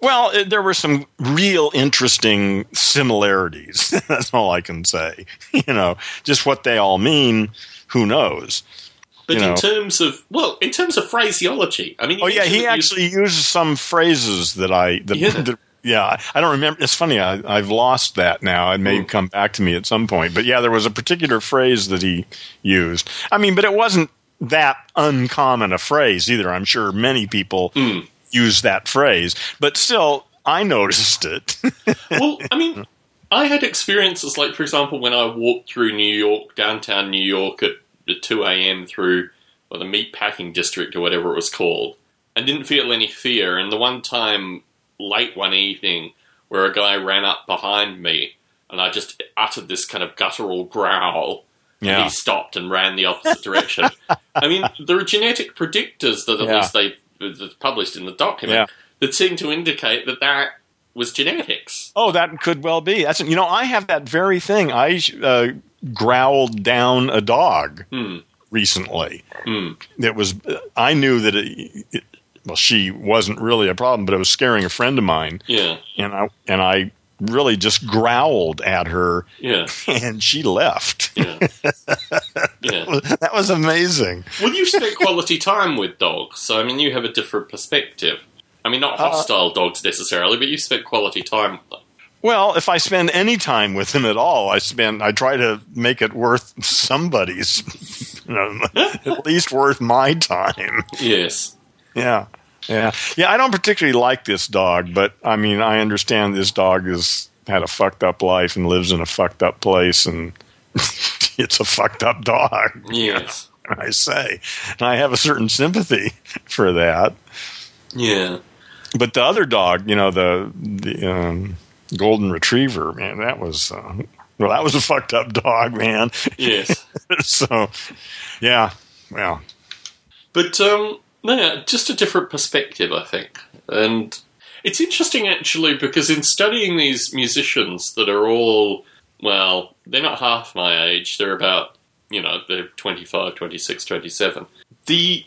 Well, there were some real interesting similarities. That's all I can say. You know, just what they all mean, who knows?
But
You
in
know.
terms of well, in terms of phraseology, I mean,
Oh yeah, he actually used some phrases that I that,
Yeah.
that- yeah, I don't remember. It's funny, I, I've lost that now. It may
Hmm.
come back to me at some point. But yeah, there was a particular phrase that he used. I mean, but it wasn't that uncommon a phrase either. I'm sure many people
Hmm.
Use that phrase, but still, I noticed it.
well, I mean, I had experiences like, for example, when I walked through New York, downtown New York at at 2 a.m. through well, the meatpacking district or whatever it was called, and didn't feel any fear. And the one time late one evening where a guy ran up behind me and I just uttered this kind of guttural growl. And he stopped and ran the opposite direction. I mean, there are genetic predictors that at
Yeah.
least they that's published in the document
Yeah.
that seem to indicate that that was genetics.
Oh, that could well be. That's you know, I have that very thing. I uh, growled down a dog
Hmm.
recently.
Hmm.
It was. I knew that it, it. Well, she wasn't really a problem, but it was scaring a friend of mine,
Yeah,
and I and I really just growled at her,
yeah,
and she left.
yeah, yeah.
that was amazing.
Well, you spent quality time with dogs, so I mean, you have a different perspective. I mean, not
Uh,
hostile dogs necessarily, but you spent quality time with them.
Well, if I spend any time with him at all, I spend. I try to make it worth somebody's, you know, at least worth my time.
Yes.
Yeah. Yeah. Yeah, I don't particularly like this dog, but I mean, I understand this dog has had a fucked up life and lives in a fucked up place and it's a fucked up dog,
Yes.
I say. And I have a certain sympathy for that.
Yeah.
But the other dog, you know, the the um, golden retriever, man, that was uh, well, that was a fucked up dog, man.
Yes.
so, yeah, well,
But um, yeah, just a different perspective, I think. And it's interesting actually because in studying these musicians that are all, well, they're not half my age. They're about, you know, they're 25, 26, 27. The,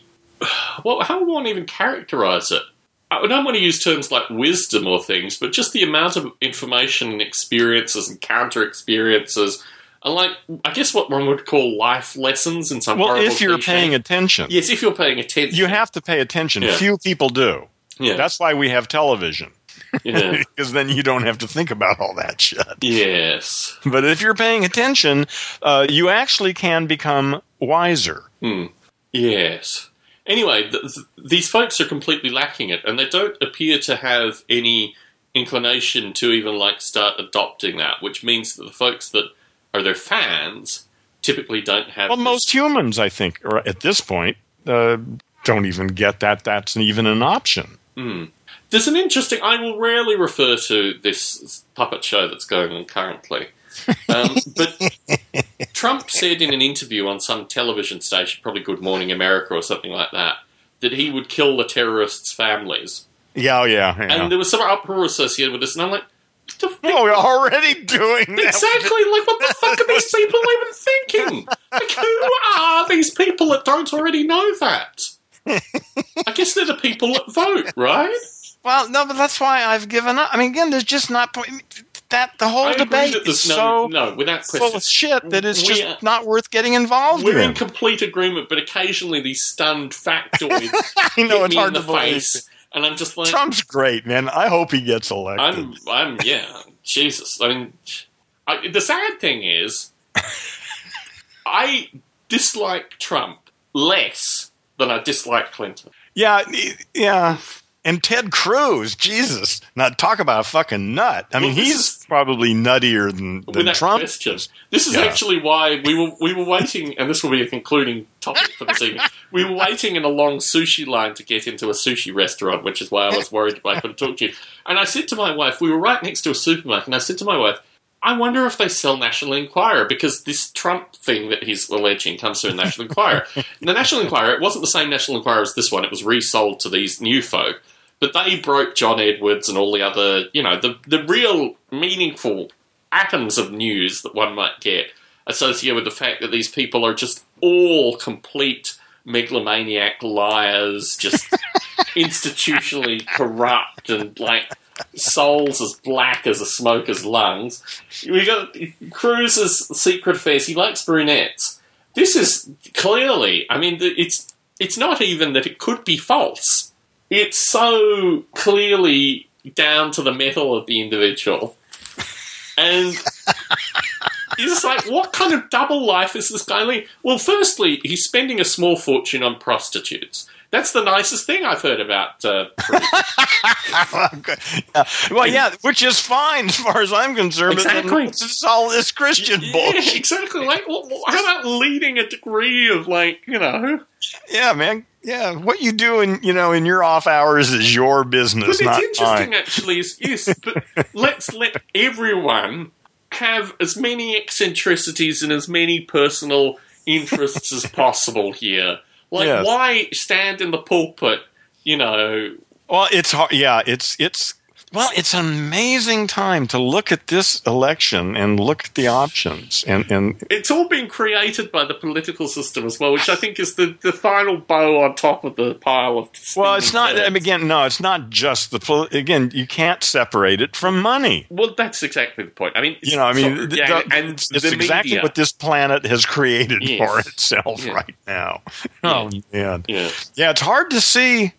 well, how would one even characterize it? I don't want to use terms like wisdom or things, but just the amount of information and experiences and counter experiences. Like, I guess what one would call life lessons in some
well, if you're paying attention,
Yes, if you're paying attention.
you have to pay attention.
Yeah.
Few people do.
yeah.
That's why we have television.
yeah.
because then you don't have to think about all that shit.
yes.
But if you're paying attention, uh, you actually can become wiser.
Hmm. Yes. Anyway, th- th- these folks are completely lacking it, and they don't appear to have any inclination to even like start adopting that, which means that the folks that are their fans typically don't have.
Well, most humans, I think, are at this point, uh, don't even get that that's even an option.
Hmm. There's an interesting. I will rarely refer to this puppet show that's going on currently, um, but Trump said in an interview on some television station, probably Good Morning America or something like that, that he would kill the terrorists' families,
Yeah, oh, yeah, yeah.
and there was some uproar associated with this, and I'm like, what the
oh, we're already doing that.
Exactly. Like, what the fuck are these people even thinking? Like, who are these people that don't already know that? I guess they're the people that vote, right?
Well, no, but that's why I've given up. I mean, again, there's just not point. that the whole debate is
there's
so
no, no, without
full of shit that it's just
are-
not worth getting involved
We're
in.
in complete agreement, but occasionally these stunned factoids
I know
hit
it's
me
hard
in the
to believe.
face, and I'm just like,
Trump's great, man. I hope he gets elected.
I'm, I'm, yeah, Jesus. I mean, I, the sad thing is, I dislike Trump less than I dislike Clinton.
Yeah, yeah. And Ted Cruz, Jesus, now talk about a fucking nut. I mean,
Well,
he's
is-
probably nuttier than, than Trump.
question. This is
Yeah.
actually why we were we were waiting, and this will be a concluding topic for this evening. We were waiting in a long sushi line to get into a sushi restaurant, which is why I was worried I couldn't talk to you. And I said to my wife, we were right next to a supermarket, and I said to my wife, I wonder if they sell National Enquirer because this Trump thing that he's alleging comes through National Enquirer. the National Enquirer, it wasn't the same National Enquirer as this one; it was resold to these new folk. But they broke John Edwards and all the other, you know, the the real meaningful atoms of news that one might get associated with the fact that these people are just all complete megalomaniac liars, just institutionally corrupt and like souls as black as a smoker's lungs. We got Cruz's secret affairs. He likes brunettes. This is clearly. I mean, it's it's not even that it could be false. It's so clearly down to the metal of the individual, and. It's like, what kind of double life is this guy leading? Well, firstly, he's spending a small fortune on prostitutes. That's the nicest thing I've heard about. Uh,
yeah. Well, yeah, which is fine as far as I'm concerned.
Exactly.
It's all this Christian bullshit.
Exactly. Like, well, how about leading a degree of like, you know?
Yeah, man. Yeah, what you do in you know in your off hours is your business.
But it's
not
interesting,
mine.
actually. Is yes, but let's let everyone have as many eccentricities and as many personal interests as possible here. Like,
Yes.
why stand in the pulpit? You know,
Well, it's hard. Yeah, it's it's well, it's an amazing time to look at this election and look at the options and and
it's all been created by the political system as well, which I think is the, the final bow on top of the pile of.
well, it's not. Mean, again, no, it's not just the again. You can't separate it from money.
Well, that's exactly the point. I mean,
You know, I mean,
so- yeah,
th-
and
it's
the
exactly
media.
what this planet has created
Yes.
for itself
Yeah.
right now. Oh man,
Yeah,
yeah, it's hard to see.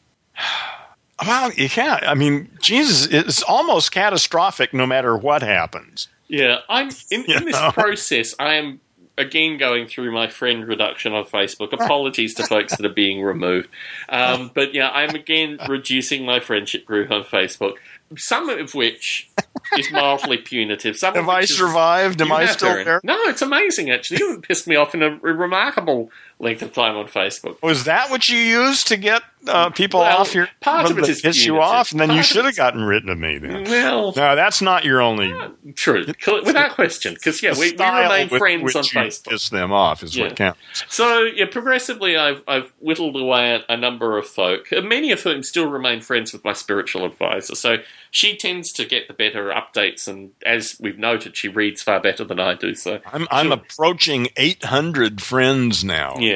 Well, yeah, I mean, Jesus, it's almost catastrophic no matter what happens.
yeah. I'm in, in this
know?
process. I am again going through my friend reduction on Facebook. Apologies to folks that are being removed, um, but yeah, I'm again reducing my friendship group on Facebook. Some of which is mildly punitive. Some of
Have I survived? Am I still there?
No, it's amazing actually. You haven't pissed me off in a, a remarkable length of time on Facebook.
Was that what you used to get uh, people
Well,
off your
part of it is
piss you off, and then you should have gotten rid of me. Then.
Well,
No, that's not your only
true, without question. Because yeah, we, we remain
with
friends
which
on Facebook.
Piss them off is
Yeah.
what counts.
So yeah, progressively, I've I've whittled away at a number of folk, uh, many of whom still remain friends with my spiritual advisor. So she tends to get the better updates, and as we've noted, she reads far better than I do. So
I'm I'm approaching 800 friends now.
yeah,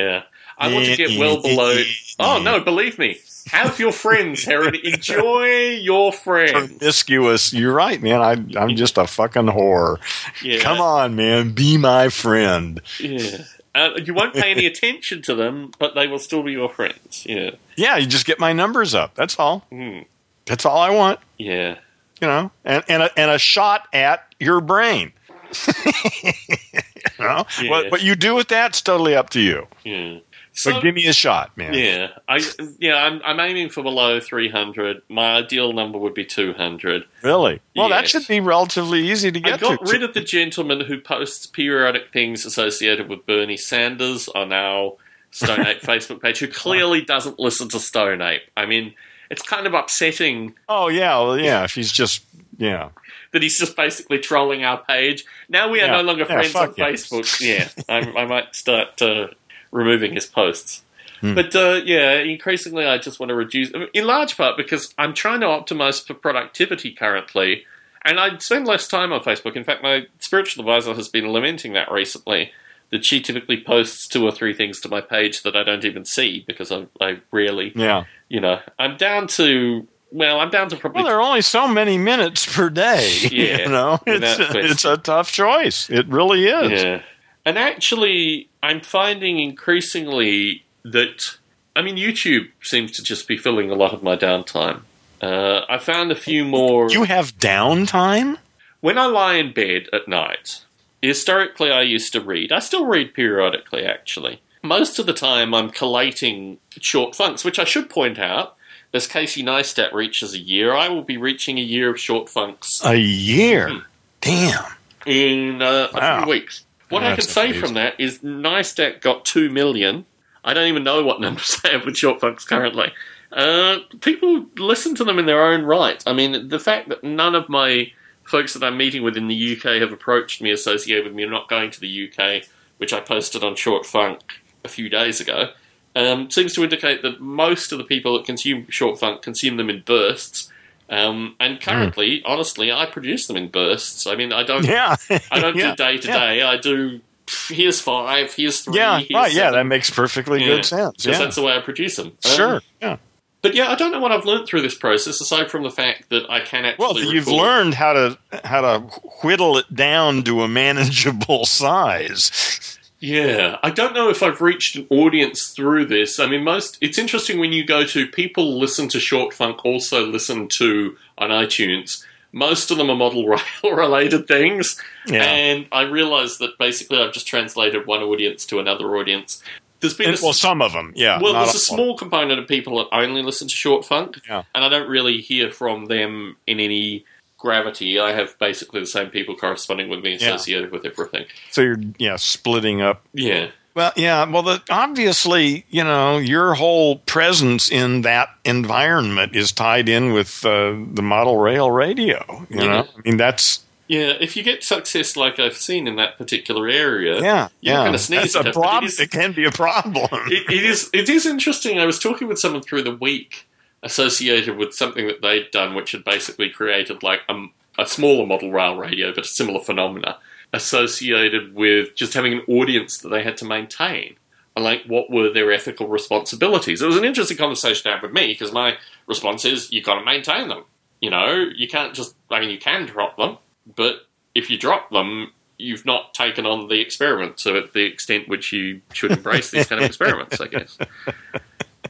I want to get well below. Oh no, believe me, have your friends, Aaron. Enjoy your friends.
Promiscuous. You're right, man. I, I'm just a fucking whore.
Yeah.
Come on, man. Be my friend.
Yeah. Uh, you won't pay any attention to them, but they will still be your friends. Yeah.
Yeah, you just get my numbers up. That's all.
Hmm.
That's all I want.
Yeah.
You know, and and a, and a shot at your brain. you know,
Yeah.
what what you do with that's totally up to you.
Yeah. So,
But give me a shot, man.
yeah, I yeah, I'm, I'm aiming for below 300. My ideal number would be 200.
Really? Well, that should be relatively easy to
I
get
got
to.
rid of the gentleman who posts periodic things associated with Bernie Sanders on our Stone Ape Facebook page, who clearly doesn't listen to Stone Ape. I mean, it's kind of upsetting
oh yeah, well yeah. If he's just yeah.
That he's just basically trolling our page. Now we are
Yeah.
no longer
Yeah,
friends on
yeah.
Facebook. Yeah, I, I might start uh, removing his posts.
Hmm.
But uh, yeah, increasingly I just want to reduce, in large part because I'm trying to optimize for productivity currently, and I spend less time on Facebook. In fact, my spiritual advisor has been lamenting that recently. That she typically posts two or three things to my page that I don't even see because I, I rarely,
Yeah.
you know, I'm down to well, I'm down to probably
Well, there are only so many minutes per day.
Yeah,
you know, it's,
question.
it's a tough choice. It really is.
Yeah. And actually, I'm finding increasingly that, I mean, YouTube seems to just be filling a lot of my downtime. Uh, I found a few more.
You have downtime.
when I lie in bed at night, historically I used to read. I still read periodically, actually. Most of the time I'm collating short funks, which I should point out. As Casey Neistat reaches a year, I will be reaching a year of short funks
A year.
Hmm.
Damn.
in uh, a few weeks. What I can say
amazing.
from that is Neistat got two million. I don't even know what numbers they have with short funks currently. Uh, people listen to them in their own right. I mean, the fact that none of my folks that I'm meeting with in the UK have approached me associated with me not going to the UK, which I posted on Short Funk a few days ago, um, seems to indicate that most of the people that consume Short Funk consume them in bursts. Um, and currently, honestly, I produce them in bursts. I mean, I don't,
Yeah.
I don't
yeah.
do day to day. I do. Here's five. Here's three.
Yeah,
here's
right. Yeah, that makes perfectly
Yeah.
good sense. Yeah.
that's the way I produce them. Um,
Sure. Yeah.
But yeah, I don't know what I've learned through this process, aside from the fact that I can actually.
Well, you've
record-
learned how to how to whittle it down to a manageable size.
Yeah, I don't know if I've reached an audience through this. I mean, most it's interesting when you go to people listen to short funk, also listen to on iTunes. Most of them are model rail related things,
Yeah.
and I realised that basically I've just translated one audience to another audience. There's been
And-
a,
well, some of them, yeah.
well, there's a
all.
small component of people that only listen to short funk,
Yeah.
and I don't really hear from them in any gravity. I have basically the same people corresponding with me
Yeah.
associated with everything.
So you're yeah splitting up.
Yeah.
Well, yeah. Well, the, obviously, you know, your whole presence in that environment is tied in with uh, the model rail radio. You
Yeah.
know, I mean, that's
Yeah, if you get success like I've seen in that particular area,
yeah,
You're
yeah.
gonna sneeze
That's
at
a
it,
problem.
is-
It can be a problem.
it, it is it is interesting. I was talking with someone through the week associated with something that they'd done, which had basically created like a, a smaller model rail radio, but a similar phenomena associated with just having an audience that they had to maintain. And like, what were their ethical responsibilities? It was an interesting conversation to have with me because my response is, you've got to maintain them. You know, you can't just. I mean, you can drop them, but if you drop them, you've not taken on the experiment. So, at the extent which you should embrace these kind of experiments, I guess.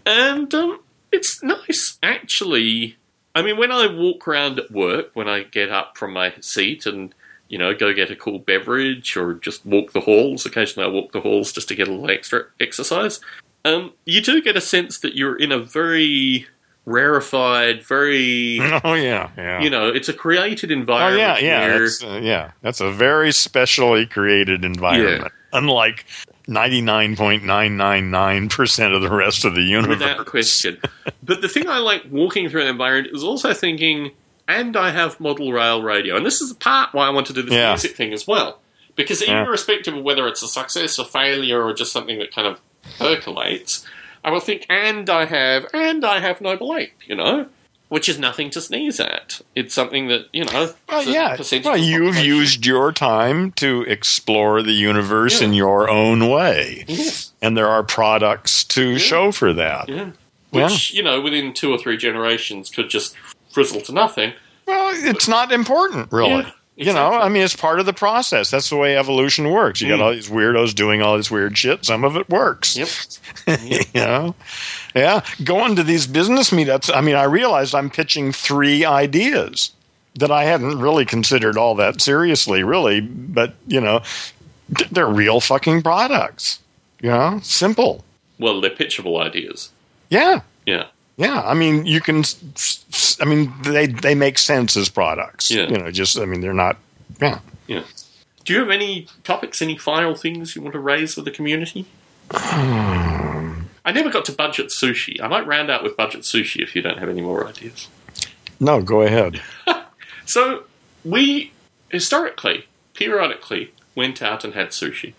And um, it's nice, actually. I mean, when I walk around at work, when I get up from my seat and you know go get a cool beverage or just walk the halls. Occasionally, I walk the halls just to get a little extra exercise. Um, you do get a sense that you're in a very rarefied, very
oh yeah, yeah.
you know, it's a created environment.
oh yeah,
yeah.
That's, uh, yeah, that's a very specially created environment. Unlike ninety nine point nine nine nine percent of the rest of the universe.
without question. but the thing I like walking through an environment is also thinking, and I have model rail radio, and this is part why I want to do this
Yeah.
music thing as well, because
Yeah.
irrespective of whether it's a success or failure or just something that kind of percolates, I will think, and I have, and I have Noble Ape, you know. Which is nothing to sneeze at. It's something that you know.
Well, yeah. Well, you've used your time to explore the universe
Yeah.
in your own way,
Yes.
and there are products to show for that.
Yeah.
Yeah.
Which you know, within two or three generations, could just frizzle to nothing.
Well, it's not important, really. You know. I mean, it's part of the process. That's the way evolution works. You got
Mm.
all these weirdos doing all this weird shit. Some of it works.
Yep.
you know, yeah. Going to these business meetups. I mean, I realized I'm pitching three ideas that I hadn't really considered all that seriously, really. But you know, they're real fucking products. You know, simple.
Well, they're pitchable ideas.
Yeah.
Yeah.
Yeah, I mean, you can. I mean, they they make sense as products.
Yeah.
You know, just I mean, they're not. Yeah.
Yeah. Do you have any topics, any final things you want to raise with the community? I never got to budget sushi. I might round out with budget sushi if you don't have any more ideas.
No, go ahead.
So, we historically, periodically, went out and had sushi.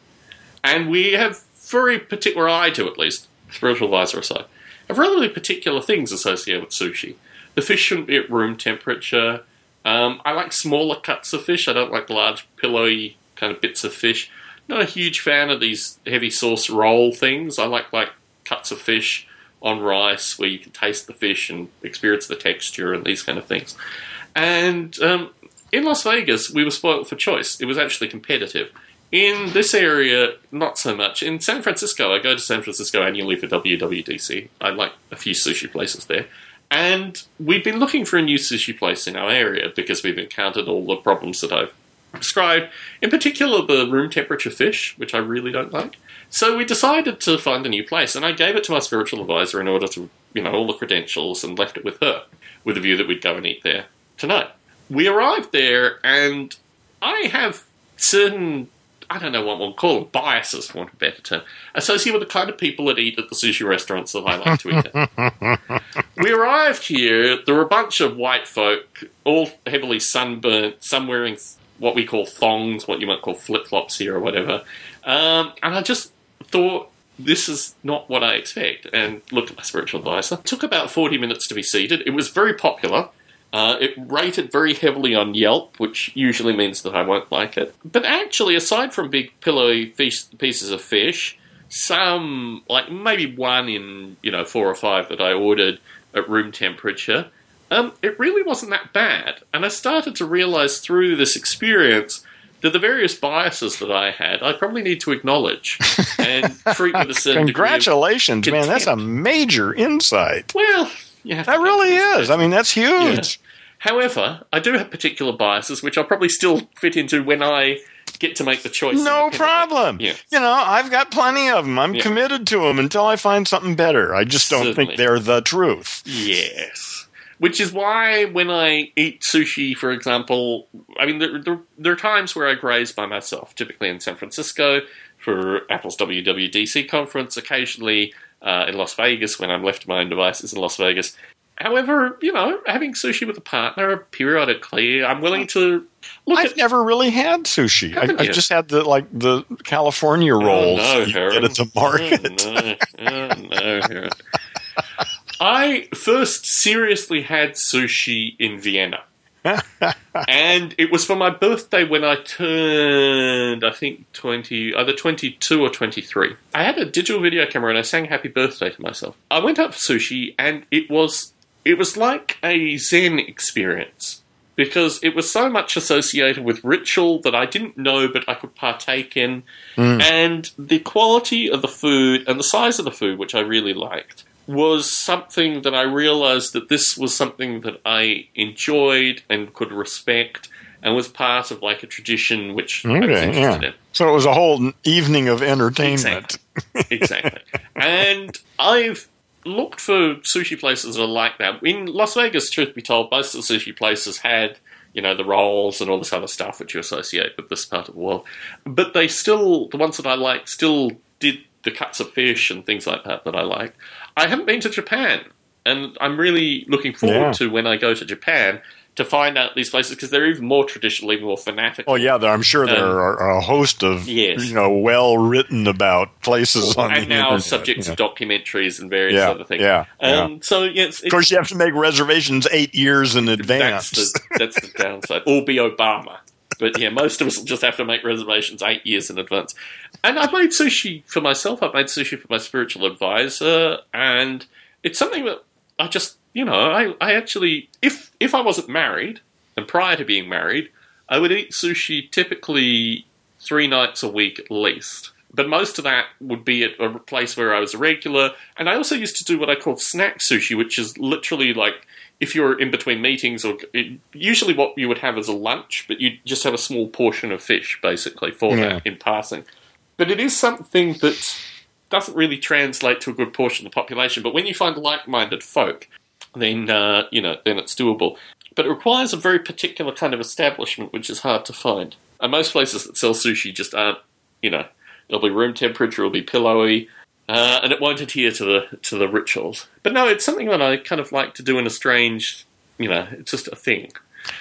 And we have very particular, I do at least, spiritual advisor aside, have relatively particular things associated with sushi. The fish shouldn't be at room temperature. Um, I like smaller cuts of fish. I don't like large, pillowy kind of bits of fish. Not a huge fan of these heavy sauce roll things. I like like cuts of fish on rice where you can taste the fish and experience the texture and these kind of things. And um, in Las Vegas, we were spoiled for choice. It was actually competitive. In this area, not so much. In San Francisco, I go to San Francisco annually for WWDC. I like a few sushi places there. And we've been looking for a new sushi place in our area because we've encountered all the problems that I've described. In particular, the room temperature fish, which I really don't like. So we decided to find a new place, and I gave it to my spiritual advisor in order to, you know, all the credentials and left it with her, with the view that we'd go and eat there tonight. We arrived there, and I have certain, I don't know what we'll call them, biases, for want a better term, associated with the kind of people that eat at the sushi restaurants that I like to eat at. we arrived here, there were a bunch of white folk, all heavily sunburnt, some wearing what we call thongs, what you might call flip flops here or whatever. Um, and I just thought, this is not what I expect, and looked at my spiritual advisor. It took about 40 minutes to be seated. It was very popular. Uh, it rated very heavily on Yelp, which usually means that I won't like it. But actually, aside from big pillowy pieces of fish, some like maybe one in you know four or five that I ordered at room temperature, um, it really wasn't that bad. And I started to realize through this experience that the various biases that I had, I probably need to acknowledge and treat with a certain
Congratulations, man! That's a major insight.
well, you have to
That
go
really
through this
is. I mean, that's huge.
However, I do have particular biases, which I'll probably still fit into when I get to make the choice.
No problem.
Yeah.
You know, I've got plenty of them. I'm
Yeah.
committed to them until I find something better. I just don't
Certainly.
think they're the truth.
Yes. Which is why when I eat sushi, for example, I mean, there, there, there are times where I graze by myself, typically in San Francisco for Apple's WWDC conference, occasionally uh, in Las Vegas when I'm left to my own devices in Las Vegas. However, you know, having sushi with a partner periodically, I'm willing to look
I've
at.
never really had sushi. I,
Haven't
I just had the like the California rolls
Oh, no,
you
Aaron.
get at the market.
Oh, no, oh, no, I first seriously had sushi in Vienna. and it was for my birthday when I turned, I think, 20, either 22 or 23. I had a digital video camera and I sang happy birthday to myself. I went out for sushi and it was, it was like a Zen experience because it was so much associated with ritual that I didn't know but I could partake in. Mm. And the quality of the food and the size of the food, which I really liked, was something that I realized that this was something that I enjoyed and could respect and was part of like a tradition which I was interested
yeah.
in.
So it was a whole evening of entertainment.
exactly. And I've looked for sushi places that are like that. In Las Vegas, truth be told, most of the sushi places had, you know, the rolls and all this other stuff which you associate with this part of the world. But they still, the ones that I like, still did the cuts of fish and things like that that I liked. I haven't been to Japan, and I'm really looking forward
Yeah.
to when I go to Japan to find out these places because they're even more traditional, even more fanatical.
Oh yeah, I'm sure there
Um,
are a host of
yes.
you know well written about places on the
and now
internet.
subjects
yeah.
of documentaries and various
Yeah,
other things.
yeah, yeah.
Um, So yes,
Of course, you have to make reservations eight years in advance.
that's the that's the downside. Or be Obama. But yeah, most of us will just have to make reservations eight years in advance. And I've made sushi for myself. I've made sushi for my spiritual advisor, and it's something that I just, you know, I, I actually, if if I wasn't married and prior to being married, I would eat sushi typically three nights a week at least. But most of that would be at a place where I was a regular. And I also used to do what I call snack sushi, which is literally like if you're in between meetings, or it, usually what you would have is a lunch, but you just have a small portion of fish basically for
Yeah.
that in passing. But it is something that doesn't really translate to a good portion of the population. But when you find like-minded folk, then uh, you know then it's doable. But it requires a very particular kind of establishment, which is hard to find. And most places that sell sushi just aren't, you know, it'll be room temperature, it'll be pillowy, uh, and it won't adhere to the to the rituals. But no, it's something that I kind of like to do in a strange, you know, it's just a thing.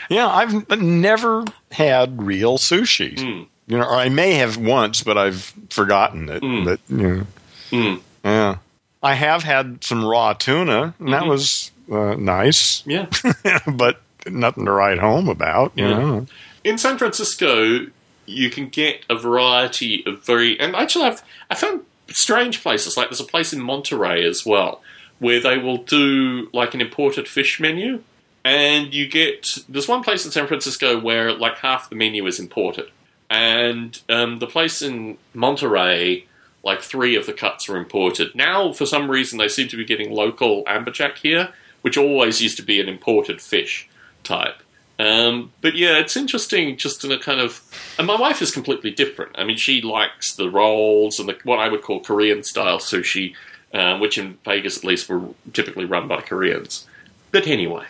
Yeah, I've never had real sushi.
Mm.
You know, or I may have once, but I've forgotten it.
Mm.
But you know,
Mm.
yeah, I have had some raw tuna, and that
Mhm.
was uh, nice,
Yeah.
but nothing to write home about. You
Yeah.
know,
in San Francisco, you can get a variety of very and actually I've I found strange places. Like there's a place in Monterey as well where they will do like an imported fish menu and you get there's one place in San Francisco where like half the menu is imported. And um, the place in Monterey like three of the cuts are imported. Now for some reason they seem to be getting local amberjack here which always used to be an imported fish type um, but yeah, it's interesting just in a kind of. And my wife is completely different. I mean, she likes the rolls and the, what I would call Korean style sushi, um, which in Vegas at least were typically run by Koreans. But anyway.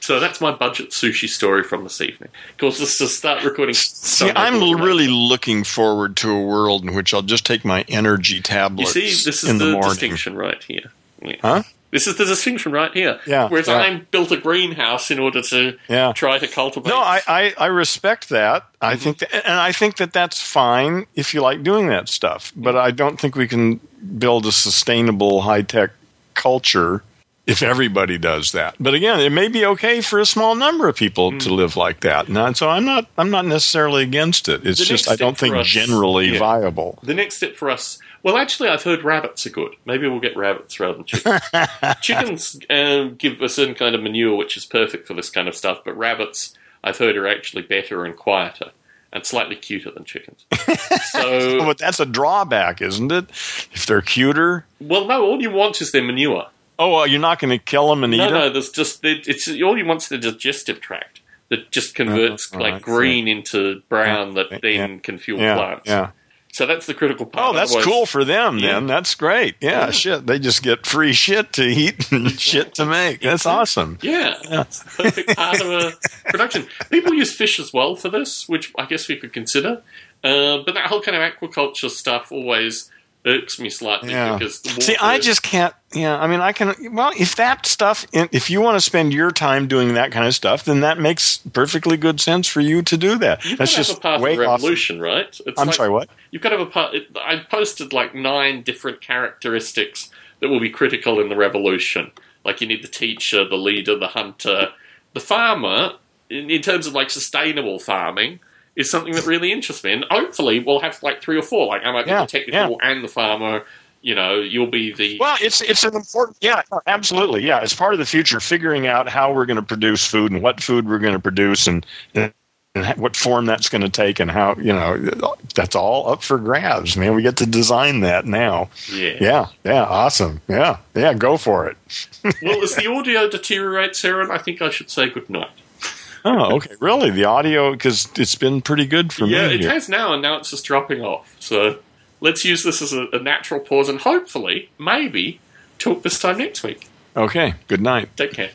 So that's my budget sushi story from this evening. Of course, this is start recording.
see, I'm really looking forward to a world in which I'll just take my energy tablets.
You see, this is
in
the,
the,
distinction right here. Yeah.
Huh?
This is the distinction right here.
Yeah,
Whereas
yeah.
I built a greenhouse in order to
Yeah.
try to cultivate.
No, I, I, I respect that. I
Mm-hmm.
think that, and I think that that's fine if you like doing that stuff. But I don't think we can build a sustainable high tech culture if everybody does that. But again, it may be okay for a small number of people to live like that. And so I'm not I'm not necessarily against it. It's
The
just I don't think
us-
generally
yeah.
viable.
The next step for us. Well, actually, I've heard rabbits are good. Maybe we'll get rabbits rather than chickens. chickens um, give a certain kind of manure which is perfect for this kind of stuff, but rabbits, I've heard, are actually better and quieter and slightly cuter than chickens. So,
But that's a drawback, isn't it? If they're cuter,
well, no, all you want is their manure.
oh, well, you're not going to kill them and eat
No,
them.
no, there's just it's all you want is the digestive tract that just converts
Oh,
like
see.
green into brown that then
yeah.
can fuel
yeah,
plants.
yeah.
So that's the critical part.
Oh, that's
Otherwise-
cool for them.
Yeah.
Then that's great. Yeah,
Yeah.
shit. They just get free shit to eat and shit to make. That's awesome.
Yeah, the perfect part of a production. People use fish as well for this, which I guess we could consider. Uh, but that whole kind of aquaculture stuff always irks me slightly
Yeah.
because
See, I just can't. Yeah, I mean, I can. Well, if that stuff, if you want to spend your time doing that kind of stuff, then that makes perfectly good sense for you to do that.
You've
That's just
a part of
way off.
revolution, right? It's
I'm
like-
sorry. What?
You've got to have a part. I posted like nine different characteristics that will be critical in the revolution. Like you need the teacher, the leader, the hunter, the farmer. In, in terms of like sustainable farming, is something that really interests me. And hopefully, we'll have like three or four. Like I might be
Yeah,
the technical and the farmer. You know, you'll be the
Well, it's it's an important yeah, absolutely yeah. It's part of the future, figuring out how we're going to produce food and what food we're going to produce and and what form that's going to take and how you know that's all up for grabs. Man, we get to design that now.
yeah.
Yeah, yeah, awesome. Yeah, yeah, go for it.
Well, as the audio deteriorates, Aaron, I think I should say good night.
Oh, okay. Really, the audio because it's been pretty good for
yeah,
me.
Yeah, it
here.
has now, and now it's just dropping off. So let's use this as a, a natural pause, and hopefully, maybe, talk this time next week.
Okay. Good night.
Take care.